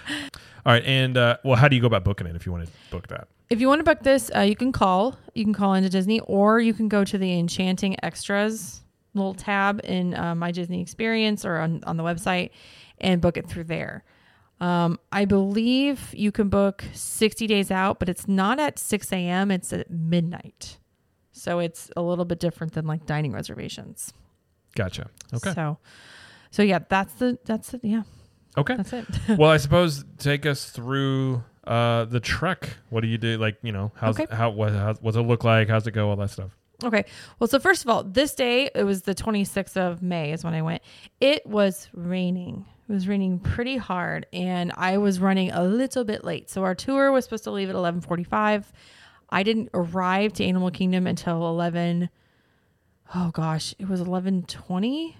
right, and uh, well, how do you go about booking it if you want to book that? if you want to book this, uh, you can call. You can call into Disney, or you can go to the Enchanting Extras little tab in uh, My Disney Experience or on, on the website and book it through there. Um, I believe you can book 60 days out, but it's not at 6 a.m., it's at midnight. So it's a little bit different than like dining reservations. Gotcha. Okay. So, so yeah, that's the, that's it. Yeah, Okay. that's it. *laughs* well, I *laughs* suppose take us through uh, the trek. What do you do? Like, you know, how's Okay. how what how, what's it look like? How's it go? All that stuff. Okay. Well, so first of all, this day, it was the 26th of May is when I went. It was raining. It was raining pretty hard and I was running a little bit late. So our tour was supposed to leave at 11:45. I didn't arrive to Animal Kingdom until 11 Oh gosh, it was 11:25.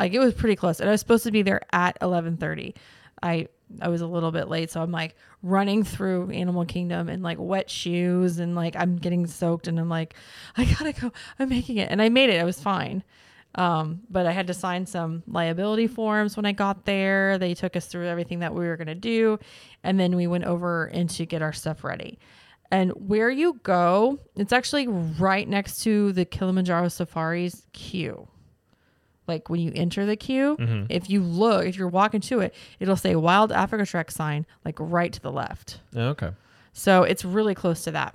Like it was pretty close. And I was supposed to be there at 11:30. I I was a little bit late, so I'm like running through Animal Kingdom in like wet shoes and like I'm getting soaked and I'm like I got to go. I'm making it. And I made it. I was fine. Um, but I had to sign some liability forms when I got there. They took us through everything that we were to do. And then we went over and to get our stuff ready. And where you go, it's actually right next to the Kilimanjaro Safaris queue. Like when you enter the queue, if you look, if you're walking to it, it'll say Wild Africa Trek sign, like right to the left. Okay. So it's really close to that.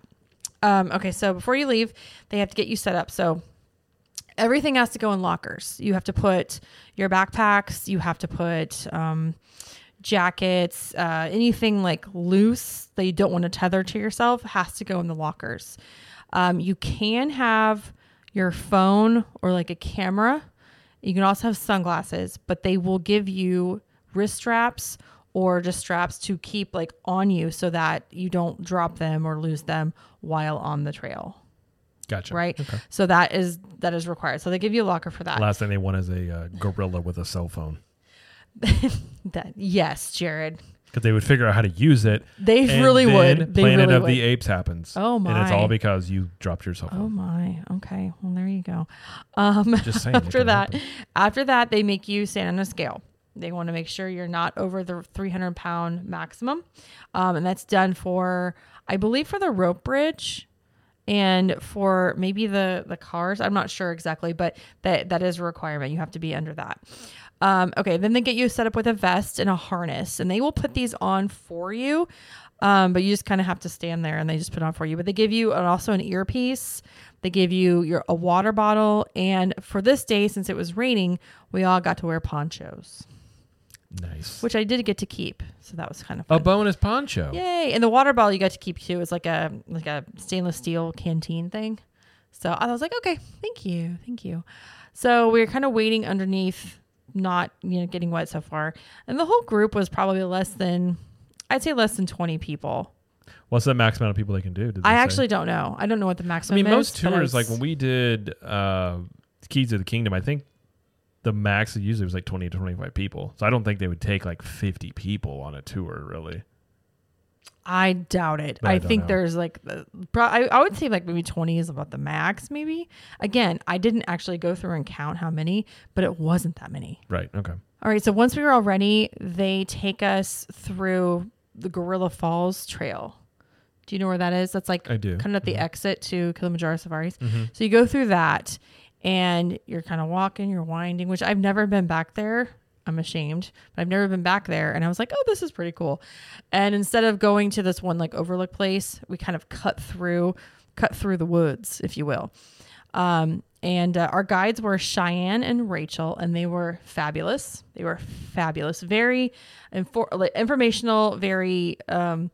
Um, okay, so before you leave, they have to get you set up. So everything has to go in lockers. You have to put your backpacks, you have to put um, jackets, uh, anything like loose that you don't want to tether to yourself has to go in the lockers. Um, you can have your phone or like a camera. You can also have sunglasses, but they will give you wrist straps or just straps to keep like on you so that you don't drop them or lose them while on the trail. Gotcha. Right. Okay. So that is that is required. So they give you a locker for that. Last thing they want is a uh, gorilla with a cell phone *laughs* that yes, Jared. Because they would figure out how to use it. They and really then would. They Planet really of would. the Apes happens. Oh, my! And it's all because you dropped your cell Oh my. Okay. Well, there you go. Um, Just saying. it *laughs* after could that, happen. after that, they make you stand on a scale. They want to make sure you're not over the 300 pound maximum, um, and that's done for, I believe, for the rope bridge, and for maybe the the cars. I'm not sure exactly, but that that is a requirement. You have to be under that. Um, okay, then they get you set up with a vest and a harness, and they will put these on for you. Um, but you just kind of have to stand there, and they just put it on for you. But they give you an, also an earpiece. They give you your a water bottle, and for this day, since it was raining, we all got to wear ponchos, Nice. which I did get to keep. So that was kind of a bonus poncho. Yay! And the water bottle you got to keep too. It's like a like a stainless steel canteen thing. So I was like, okay, thank you, thank you. So we were kind of waiting underneath, not you know getting wet so far, and the whole group was probably less than, I'd say less than twenty people. What's the max amount of people they can do? I say? actually don't know. I don't know what the maximum. I mean, most is, tours, like when we did uh, Keys of the Kingdom, I think the max usually was like 20 to 25 people. So I don't think they would take like 50 people on a tour, really. I doubt it. But I I, think know. there's like, the, pro- I, I would say like maybe 20 is about the max, maybe. Again, I didn't actually go through and count how many, but it wasn't that many. Right. Okay. All right. So once we were all ready, they take us through the Gorilla Falls Trail. Do you know where that is? That's like I do. kind of at the Mhm. exit to Kilimanjaro Safaris. Mhm. So you go through that and you're kind of walking, you're winding, which I've never been back there. I'm ashamed, but I've never been back there. And I was like, oh, this is pretty cool. And instead of going to this one like overlook place, we kind of cut through, cut through the woods, if you will. Um, and uh, our guides were Cheyenne and Rachel, and they were fabulous. They were fabulous, very infor- informational, very. Um,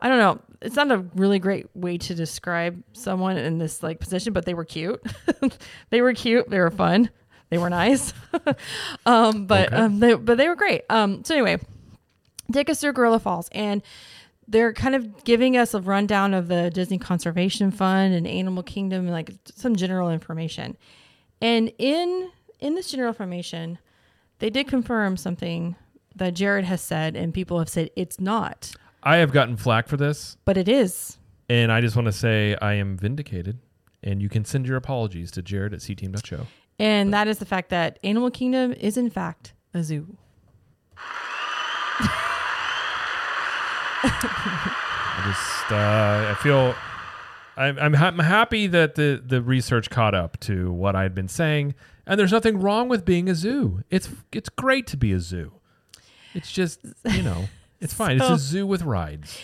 I don't know. It's not a really great way to describe someone in this like position, but they were cute. *laughs* they were cute. They were fun. They were nice. *laughs* um, but Okay. um, they but they were great. Um, so anyway, take us through Gorilla Falls, and they're kind of giving us a rundown of the Disney Conservation Fund and Animal Kingdom, like some general information. And in in this general information, they did confirm something that Jared has said, and people have said it's not, I have gotten flack for this, but it is. and I just want to say I am vindicated. And you can send your apologies to Jared at cteam.show. And that is the fact that Animal Kingdom is in fact a zoo. I just uh, I feel I'm I'm, ha- I'm happy that the the research caught up to what I had been saying, and there's nothing wrong with being a zoo. It's it's great to be a zoo. It's just you know it's fine. It's a *laughs* zoo with rides.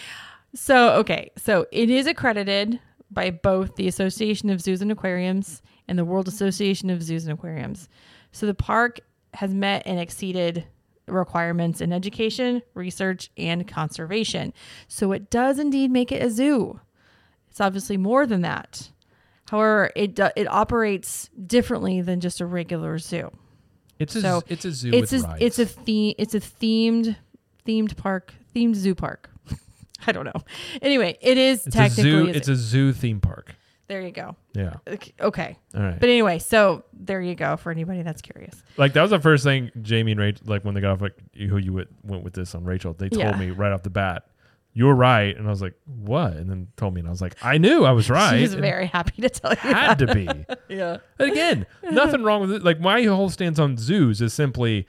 So, okay. So it is accredited by both the Association of Zoos and Aquariums and the World Association of Zoos and Aquariums. So the park has met and exceeded requirements in education, research, and conservation. So it does indeed make it a zoo. It's obviously more than that. However, it do, it operates differently than just a regular zoo. It's a So, z- it's a zoo it's with a, rides. it's a theme it's a themed themed park themed zoo park *laughs* i don't know anyway it is it's a technically zoo. It's a zoo theme park. there you go Yeah. okay, All right. but anyway so there you go for anybody that's curious like that was the first thing Jamie and Rachel like when they got off like who you went, went with this on Rachel. They told Yeah. me right off the bat, "You were right," and I was like, "What?" And then told me, and I was like, "I knew I was *laughs* right." she's and very happy to tell you had that. to be. *laughs* yeah And again, nothing wrong with it. Like my whole stance on zoos is simply,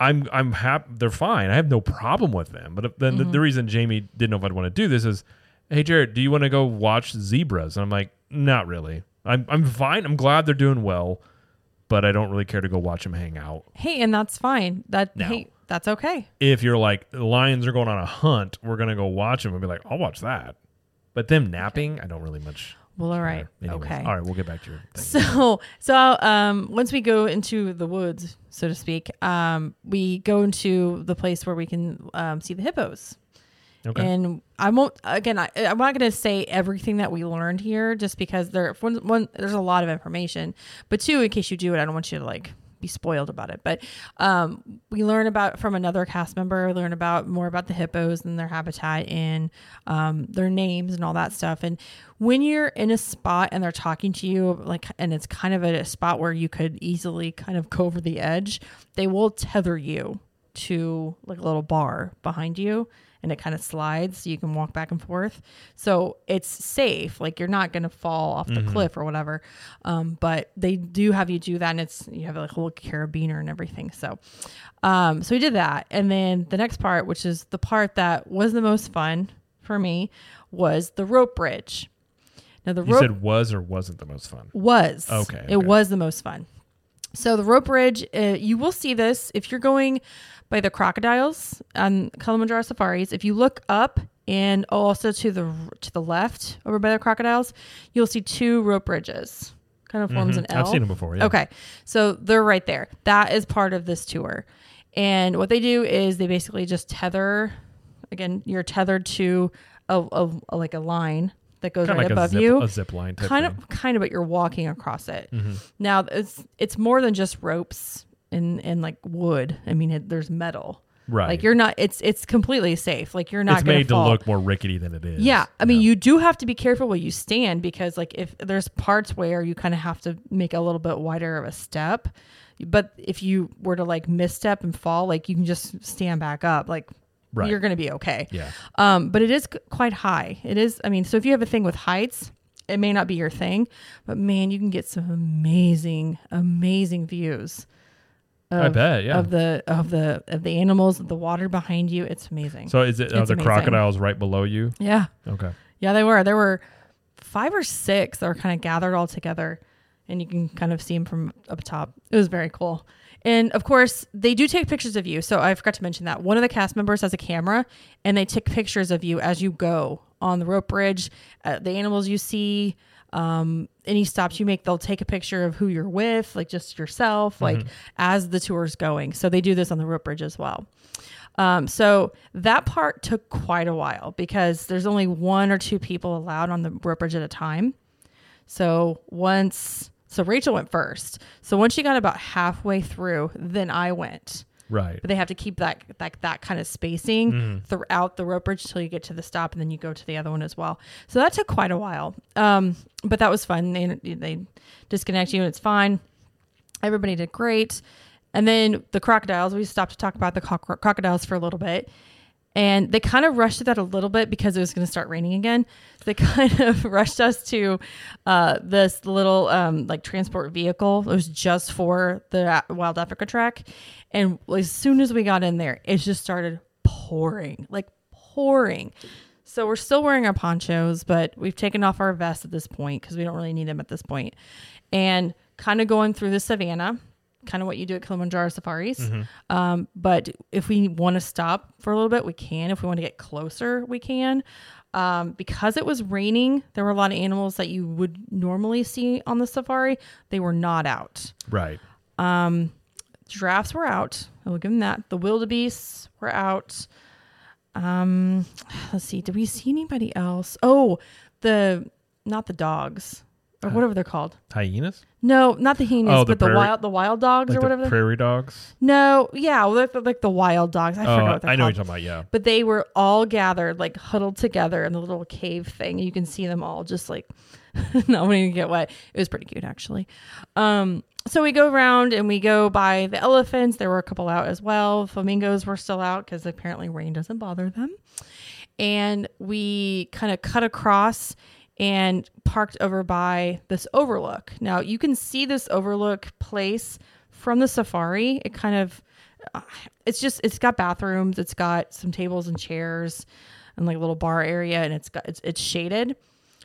I'm I'm happy. They're fine. I have no problem with them. But then the, Mm-hmm. the reason Jamie didn't know if I'd want to do this is, hey Jared, do you want to go watch zebras? And I'm like, not really. I'm I'm fine. I'm glad they're doing well, but I don't really care to go watch them hang out. hey and that's fine that No. hey that's okay If you're like lions are going on a hunt, we're gonna go watch them and be like, I'll watch that. But them napping, I don't really much. Well all right. Anyways, okay All right, we'll get back to your thing. So, so um, once we go into the woods, so to speak, um, we go into the place where we can um, see the hippos. Okay. And I won't again. I, I'm not going to say everything that we learned here, just because there one, one there's a lot of information. But two, in case you do it, I don't want you to like be spoiled about it. But um, we learn about from another cast member. Learn about more about the hippos and their habitat and um, their names and all that stuff. And when you're in a spot and they're talking to you, like, and it's kind of a spot where you could easily kind of go over the edge, they will tether you to like a little bar behind you and it kind of slides so you can walk back and forth. So it's safe. Like you're not going to fall off the cliff or whatever. Um, but they do have you do that and it's, you have like a little carabiner and everything. So, um, so we did that. And then the next part, which is the part that was the most fun for me was the rope bridge. Now the rope you rope said was or wasn't the most fun. was Okay, It okay. was the most fun. So the rope bridge, uh, you will see this if you're going by the crocodiles on Kilimanjaro safaris. If you look up and also to the to the left over by the crocodiles, you'll see two rope bridges. Kind of forms an L. Mm-hmm. I've seen them before. Yeah. Okay. So they're right there. That is part of this tour. And what they do is they basically just tether again, you're tethered to a, a, a- like a line that goes Kind right like above a zip, you a zip line kind thing. Mm-hmm. of kind of but you're walking across it now it's it's more than just ropes and and like wood i mean it, there's metal Right. like you're not it's it's completely safe like you're not it's made fall. to look more rickety than it is. yeah i mean you do have to be careful where you stand because like if there's parts where you kind of have to make a little bit wider of a step but if you were to like misstep and fall like you can just stand back up like Right. you're gonna be okay Yeah. um, but it is c- quite high. It is. I mean, so if you have a thing with heights, it may not be your thing, but man, you can get some amazing, amazing views. Of, I bet, yeah. Of the of the of the animals, the water behind you, it's amazing. So is it are the amazing. crocodiles right below you? yeah, Okay. yeah, they were. There were five or six that were kind of gathered all together, and you can kind of see them from up top. It was very cool. And of course, they do take pictures of you. So I forgot to mention that one of the cast members has a camera, and they take pictures of you as you go on the rope bridge, uh, the animals you see, Um, any stops you make, they'll take a picture of who you're with, like just yourself, like as the tour's going. So they do this on the rope bridge as well. Um, so that part took quite a while because there's only one or two people allowed on the rope bridge at a time. So once, so Rachel went first. So once she got about halfway through, then I went. Right. But they have to keep that that that kind of spacing throughout the rope bridge until you get to the stop, and then you go to the other one as well. So that took quite a while. Um, but that was fun. They they disconnect you, and it's fine. Everybody did great. And then the crocodiles, we stopped to talk about the co- crocodiles for a little bit. And they kind of rushed that a little bit because it was going to start raining again. *laughs* They kind of rushed us to uh, this little um, like transport vehicle. It was just for the Wild Africa Trek. And as soon as we got in there, it just started pouring, like pouring. So we're still wearing our ponchos, but we've taken off our vests at this point because we don't really need them at this point. And kind of going through the savannah, kind of what you do at Kilimanjaro safaris. Um, but if we want to stop for a little bit, we can. If we want to get closer, we can. Um, because it was raining, there were a lot of animals that you would normally see on the safari. They were not out. Right. Giraffes were out. I will give them that. The wildebeests were out. Um, let's see. Did we see anybody else? Oh, the not the dogs or whatever they're called. Hyenas? No, not the hyenas, Oh, the but the wild the wild dogs Like or whatever. the prairie dogs? no, yeah, well, like the wild dogs. I forgot Oh, what they're I know called. what you're talking about. Yeah. But they were all gathered, like huddled together in the little cave thing. You can see them all just like *laughs* not wanting to get wet. It was pretty cute, actually. Um, so we go around and we go by the elephants. There were a couple out as well. Flamingos were still out because apparently rain doesn't bother them. And we kind of cut across and parked over by this overlook. Now you can see this overlook place from the safari. It kind of uh, it's just it's got bathrooms, it's got some tables and chairs and like a little bar area and it's got it's it's shaded.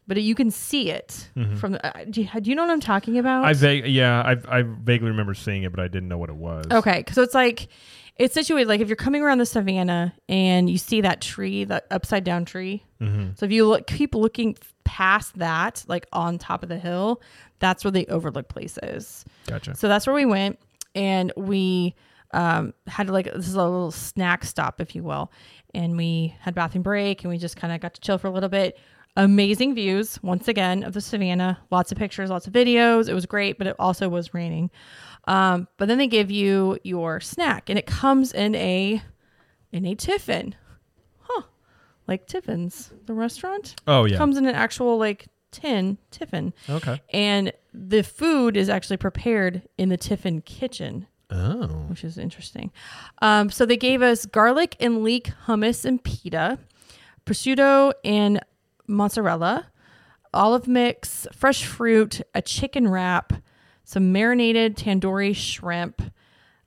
But you can see it from the. Uh, do, you, do you know what I'm talking about? I vague, yeah, I I vaguely remember seeing it, but I didn't know what it was. Okay, so it's like it's situated like if you're coming around the savannah and you see that tree, that upside down tree. So if you look, keep looking past that, like on top of the hill, that's where the overlook place is. Gotcha. So that's where we went, and we um, had like this is a little snack stop, if you will, and we had bathroom break, and we just kind of got to chill for a little bit. Amazing views once again of the savannah. Lots of pictures, lots of videos. It was great, but it also was raining. Um, but then they give you your snack, and it comes in a in a tiffin, huh? Like Tiffin's, the restaurant Oh yeah. comes in an actual like tin tiffin okay. and the food is actually prepared in the tiffin kitchen Oh. which is interesting um, so they gave us garlic and leek hummus and pita prosciutto and mozzarella olive mix fresh fruit a chicken wrap some marinated tandoori shrimp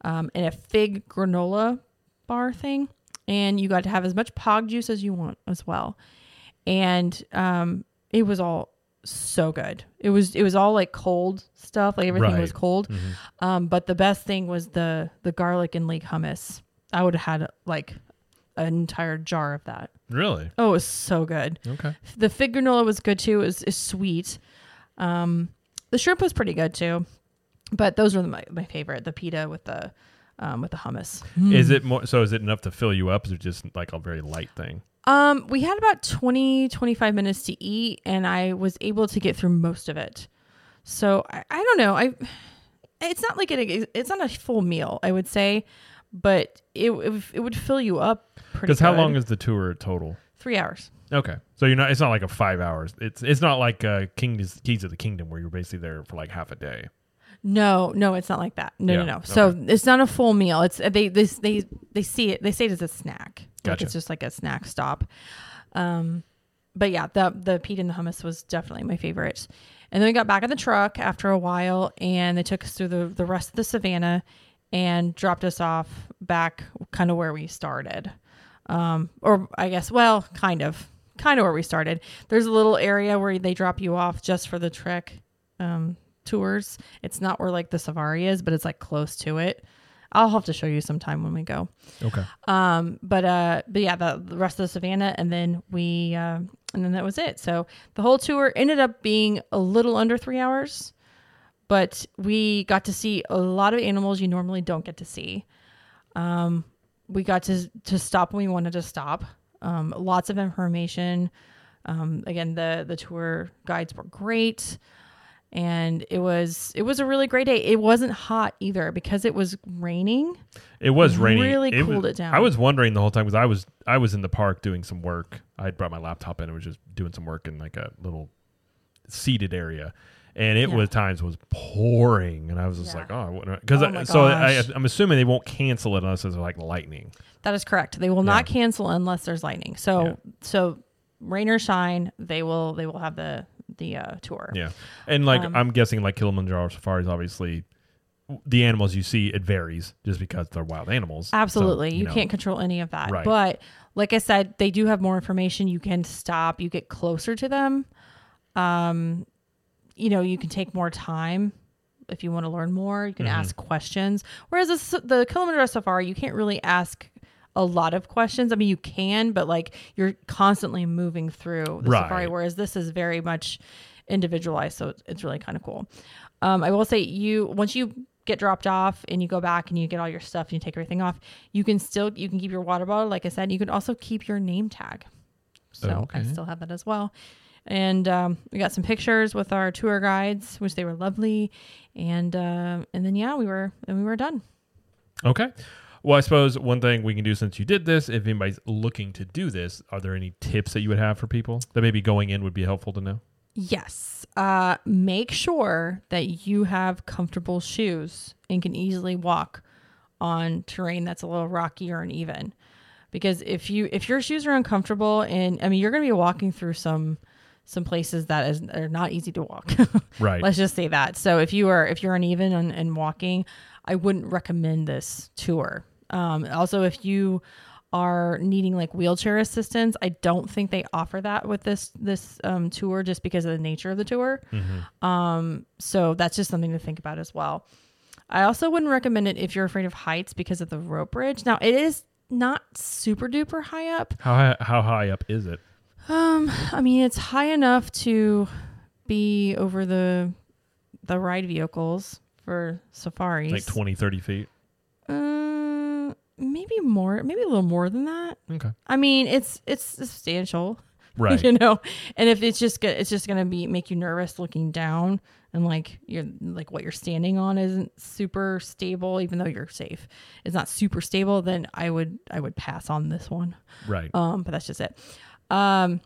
um, and a fig granola bar thing and you got to have as much pog juice as you want as well and um, it was all so good. It was it was all like cold stuff, like everything was Right. cold. Um, but the best thing was the the garlic and leek hummus. I would have had like an entire jar of that. Really? Oh, it was so good. Okay. The fig granola was good too. It was, is sweet. Um, the shrimp was pretty good too. But those were my, my favorite. The pita with the um, with the hummus. Is it more? So is it enough to fill you up? Is it just like a very light thing? Um, we had about 20, 25 minutes to eat, and I was able to get through most of it. So I, I don't know. I it's not like it, it's not a full meal, I would say, but it it, it would fill you up pretty. Because how long is the tour total? three hours? Okay, so you're not. It's not like a five hours. It's it's not like uh, King's Keys of the Kingdom where you're basically there for like half a day. No, no, it's not like that. No, Yeah, no, no. So it's not a full meal. It's they they they they see it. They say it as a snack. Like Gotcha. it's just like a snack stop. Um, but yeah, the the pita and the hummus was definitely my favorite. And then we got back in the truck after a while, and they took us through the the rest of the savannah and dropped us off back kind of where we started. Um, or I guess, well, kind of, kind of where we started. There's a little area where they drop you off just for the trek um, tours. It's not where like the safari is, but it's like close to it. I'll have to show you sometime when we go. Okay. Um, but uh, but yeah, the, the rest of the savannah, and then we uh, and then that was it. So the whole tour ended up being a little under three hours, but we got to see a lot of animals you normally don't get to see. Um, we got to to stop when we wanted to stop. Um, lots of information. Um, again, the the tour guides were great, and it was it was a really great day. It wasn't hot either because it was raining. It was raining. really was- cooled it down. I was wondering the whole time because I was I was in the park doing some work. I had brought my laptop in and was just doing some work in like a little seated area, and it Yeah. was times was pouring, and I was just Yeah. like, oh, because Oh so I, I'm assuming they won't cancel it unless there's like lightning. That is correct. They will Yeah. not cancel unless there's lightning. So so rain or shine, they will they will have the the uh, tour. Yeah, and like Um, I'm guessing like Kilimanjaro safaris, obviously. The animals you see, it varies just because they're wild animals. So, Absolutely. you know, can't control any of that. Right. But like I said, they do have more information. You can stop, you get closer to them. Um, you know, you can take more time if you want to learn more. You can Mhm. ask questions. Whereas the, the Kilimanjaro Safari, you can't really ask a lot of questions. I mean, you can, but like you're constantly moving through the Right. safari. Whereas this is very much individualized, so it's, it's really kind of cool. Um, I will say, you once you get dropped off and you go back and you get all your stuff and you take everything off, you can still you can keep your water bottle. Like I said, you can also keep your name tag. So I still have that as well. And um, we got some pictures with our tour guides, which they were lovely. And uh, and then yeah, we were and we were done. Okay. Well, I suppose one thing we can do since you did this, if anybody's looking to do this, are there any tips that you would have for people that maybe going in would be helpful to know? Yes. Uh, make sure that you have comfortable shoes and can easily walk on terrain that's a little rocky or uneven. Because if you if your shoes are uncomfortable and I mean you're going to be walking through some some places that is are not easy to walk. *laughs* Right. Let's just say that. So if you are if you're uneven and, and walking, I wouldn't recommend this tour. Um, also, if you are needing like wheelchair assistance, I don't think they offer that with this this um, tour just because of the nature of the tour. Um, so that's just something to think about as well. I also wouldn't recommend it if you're afraid of heights because of the rope bridge. Now it is not super duper high up. How high, how high up is it? Um, I mean, it's high enough to be over the the ride vehicles for safaris. Like 20, 30 feet? Uh, maybe more, maybe a little more than that. Okay. I mean, it's it's substantial, *laughs* Right. you know. And if it's just it's just gonna be make you nervous looking down, and like you're like what you're standing on isn't super stable, even though you're safe. It's not super stable. Then I would I would pass on this one. right. Um, but that's just it. Um,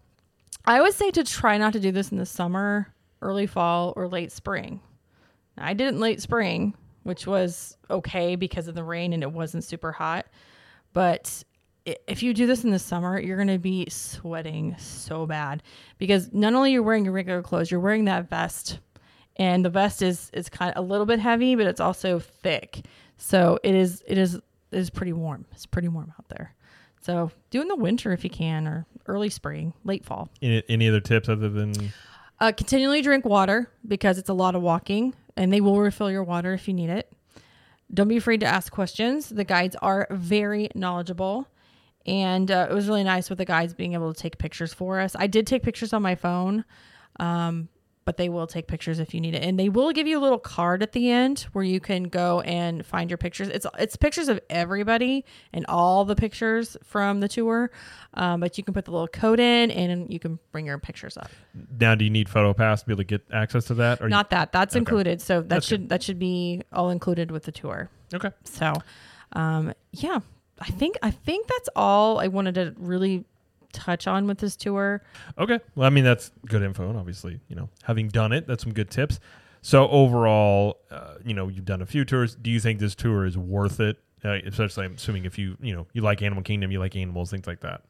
I would say to try not to do this in the summer, early fall, or late spring. I did it in late spring, which was okay because of the rain and it wasn't super hot. But if you do this in the summer, you're going to be sweating so bad because not only you're wearing your regular clothes, you're wearing that vest, and the vest is is kind of a little bit heavy, but it's also thick. So it is it is it is pretty warm. It's pretty warm out there. So do in the winter if you can, or early spring, late fall. any, any other tips other than Uh, continually drink water because it's a lot of walking, and they will refill your water if you need it. Don't be afraid to ask questions. The guides are very knowledgeable, and uh, it was really nice with the guides being able to take pictures for us. I did take pictures on my phone, um, but they will take pictures if you need it, and they will give you a little card at the end where you can go and find your pictures. It's it's pictures of everybody and all the pictures from the tour, um, but you can put the little code in and you can bring your pictures up. now? Do you need photo pass to be able to get access to that? Or you- Not that. That's Okay. included. So that That's should that should be all included with the tour. okay. So, um, yeah, I think I think that's all I wanted to really touch on with this tour. Okay. Well, I mean, that's good info. And obviously, you know, having done it, that's some good tips. So overall, uh, you know, you've done a few tours. Do you think this tour is worth it? Uh, especially, I'm assuming if you, you know, you like Animal Kingdom, you like animals, things like that.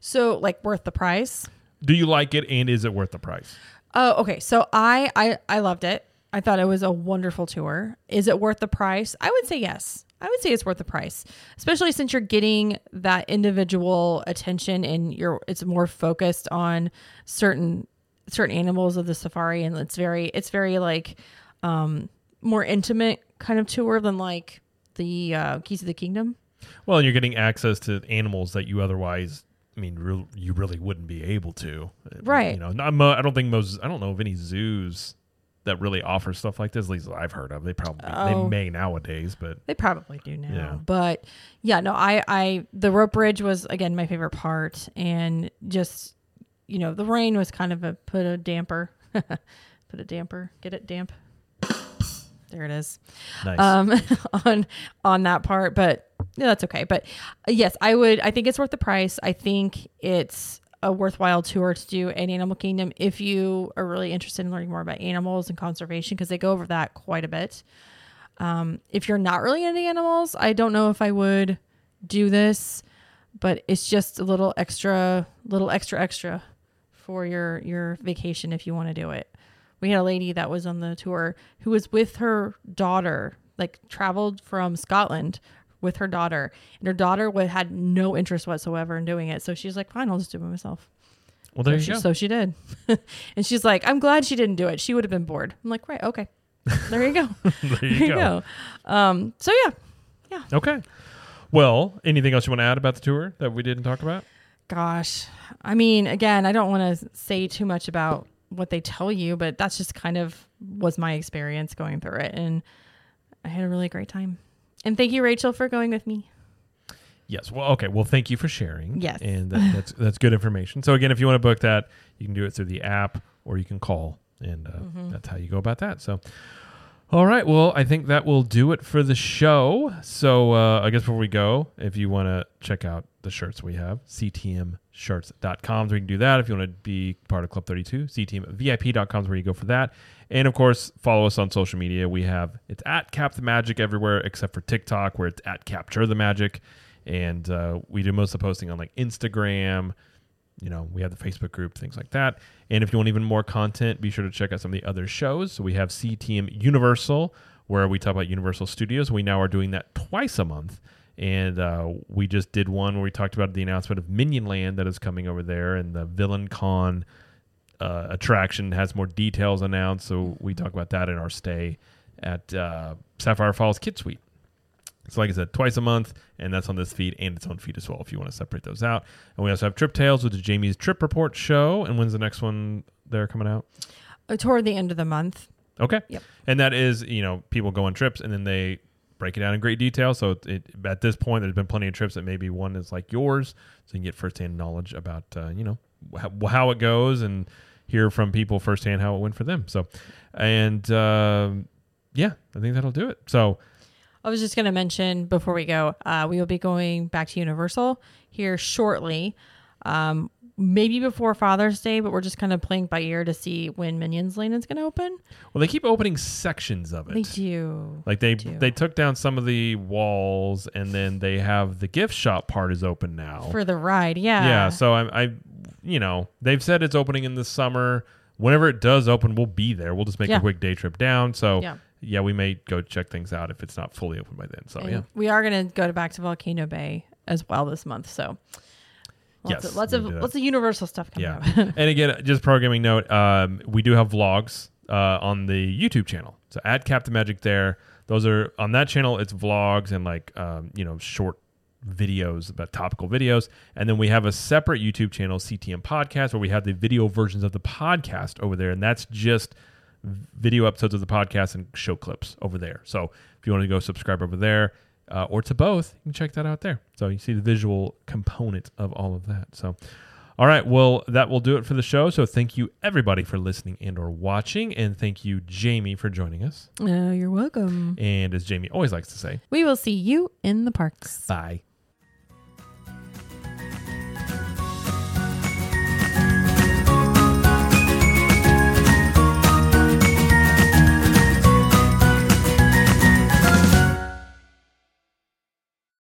So, like, worth the price. Do you like it, and is it worth the price? Oh, okay. So I I I loved it. I thought it was a wonderful tour. Is it worth the price? I would say yes. I would say it's worth the price, especially since you're getting that individual attention and you're it's more focused on certain certain animals of the safari and it's very it's very like um more intimate kind of tour than like the uh, Keys of the Kingdom. Well, and you're getting access to animals that you otherwise I mean, real, you really wouldn't be able to, Right. You know, not mo- I don't think most. I don't know of any zoos that really offer stuff like this. At least I've heard of. They probably Oh. they may nowadays, but They probably do now. Yeah. But yeah, no, I, I, the rope bridge was again my favorite part, and just you know, the rain was kind of a put a damper, *laughs* put a damper, get it damp. There it is. nice. Um, *laughs* on on that part, but yeah, that's okay. But yes, I would. I think it's worth the price. I think it's a worthwhile tour to do at Animal Kingdom if you are really interested in learning more about animals and conservation because they go over that quite a bit. Um, if you're not really into animals, I don't know if I would do this, but it's just a little extra, little extra, extra for your your vacation if you want to do it. We had a lady that was on the tour who was with her daughter, like traveled from Scotland with her daughter, and her daughter wa- had no interest whatsoever in doing it. So she's like, "Fine, I'll just do it myself." well, there so you she, go. So she did, *laughs* and she's like, "I'm glad she didn't do it. She would have been bored." I'm like, "Right, okay, there you go, there *laughs* there you *laughs* go. Um, so yeah, yeah, Okay. Well, anything else you want to add about the tour that we didn't talk about? gosh, I mean, again, I don't want to say too much about what they tell you, but that's just kind of was my experience going through it, and I had a really great time. And thank you, Rachel, for going with me. Yes. Well, okay. Well, thank you for sharing. Yes. And that, that's *laughs* that's good information. So again, if you want to book that, you can do it through the app or you can call, and uh, Mm-hmm. that's how you go about that. So. All right. Well, I think that will do it for the show. So uh, I guess before we go, if you want to check out the shirts we have, ctmshirts.com is where you can do that. If you want to be part of Club 32, ctmvip.com is where you go for that. And of course, follow us on social media. We have it's at Cap the Magic everywhere except for TikTok, where it's at Capture the Magic. And uh, we do most of the posting on like Instagram, you know, we have the Facebook group, things like that. And if you want even more content, be sure to check out some of the other shows. So we have CTM Universal, where we talk about Universal Studios. We now are doing that twice a month. And uh, we just did one where we talked about the announcement of Minion Land that is coming over there and the Villain Con uh, attraction has more details announced. So we talk about that in our stay at uh, Sapphire Falls Kid Suite. So, like I said, twice a month, and that's on this feed and its own feed as well if you want to separate those out. And we also have Trip Tales, which is Jamie's Trip Report show. And when's the next one they're coming out? Uh, toward the end of the month. Okay. Yep. And that is, you know, people go on trips and then they break it down in great detail. So it, it, at this point, there's been plenty of trips that maybe one is like yours, so you can get firsthand knowledge about, uh, you know, how, how it goes and hear from people firsthand how it went for them. So, and um yeah, I think that'll do it. So, I was just going to mention before we go, uh, we will be going back to Universal here shortly. Um, maybe before Father's Day, but we're just kind of playing by ear to see when Minions Land is going to open. well, they keep opening sections of it. They do. Like they do. they took down some of the walls, and then they have the gift shop part is open now. For the ride, yeah. yeah, so I, I, you know, they've said it's opening in the summer. Whenever it does open, we'll be there. We'll just make Yeah. a quick day trip down. So Yeah. yeah. we may go check things out if it's not fully open by then. So And yeah, We are going to go to back to Volcano Bay as well this month. So lots Yes, of, lots of lots of Universal stuff coming yeah. up. *laughs* and again, just programming note, um, we do have vlogs uh, on the YouTube channel. So add Cap the Magic there. Those are on that channel. It's vlogs and like um, you know short videos about topical videos. And then we have a separate youtube channel ctm podcast where we have the video versions of the podcast over there. And that's just video episodes of the podcast and show clips over there. So if you want to go subscribe over there uh, or to both you can check that out there. So you see the visual component of all of that. So all right well that will do it for the show. So thank you everybody for listening and or watching. And thank you jamie for joining us. Uh, you're welcome. and as jamie always likes to say We will see you in the parks. bye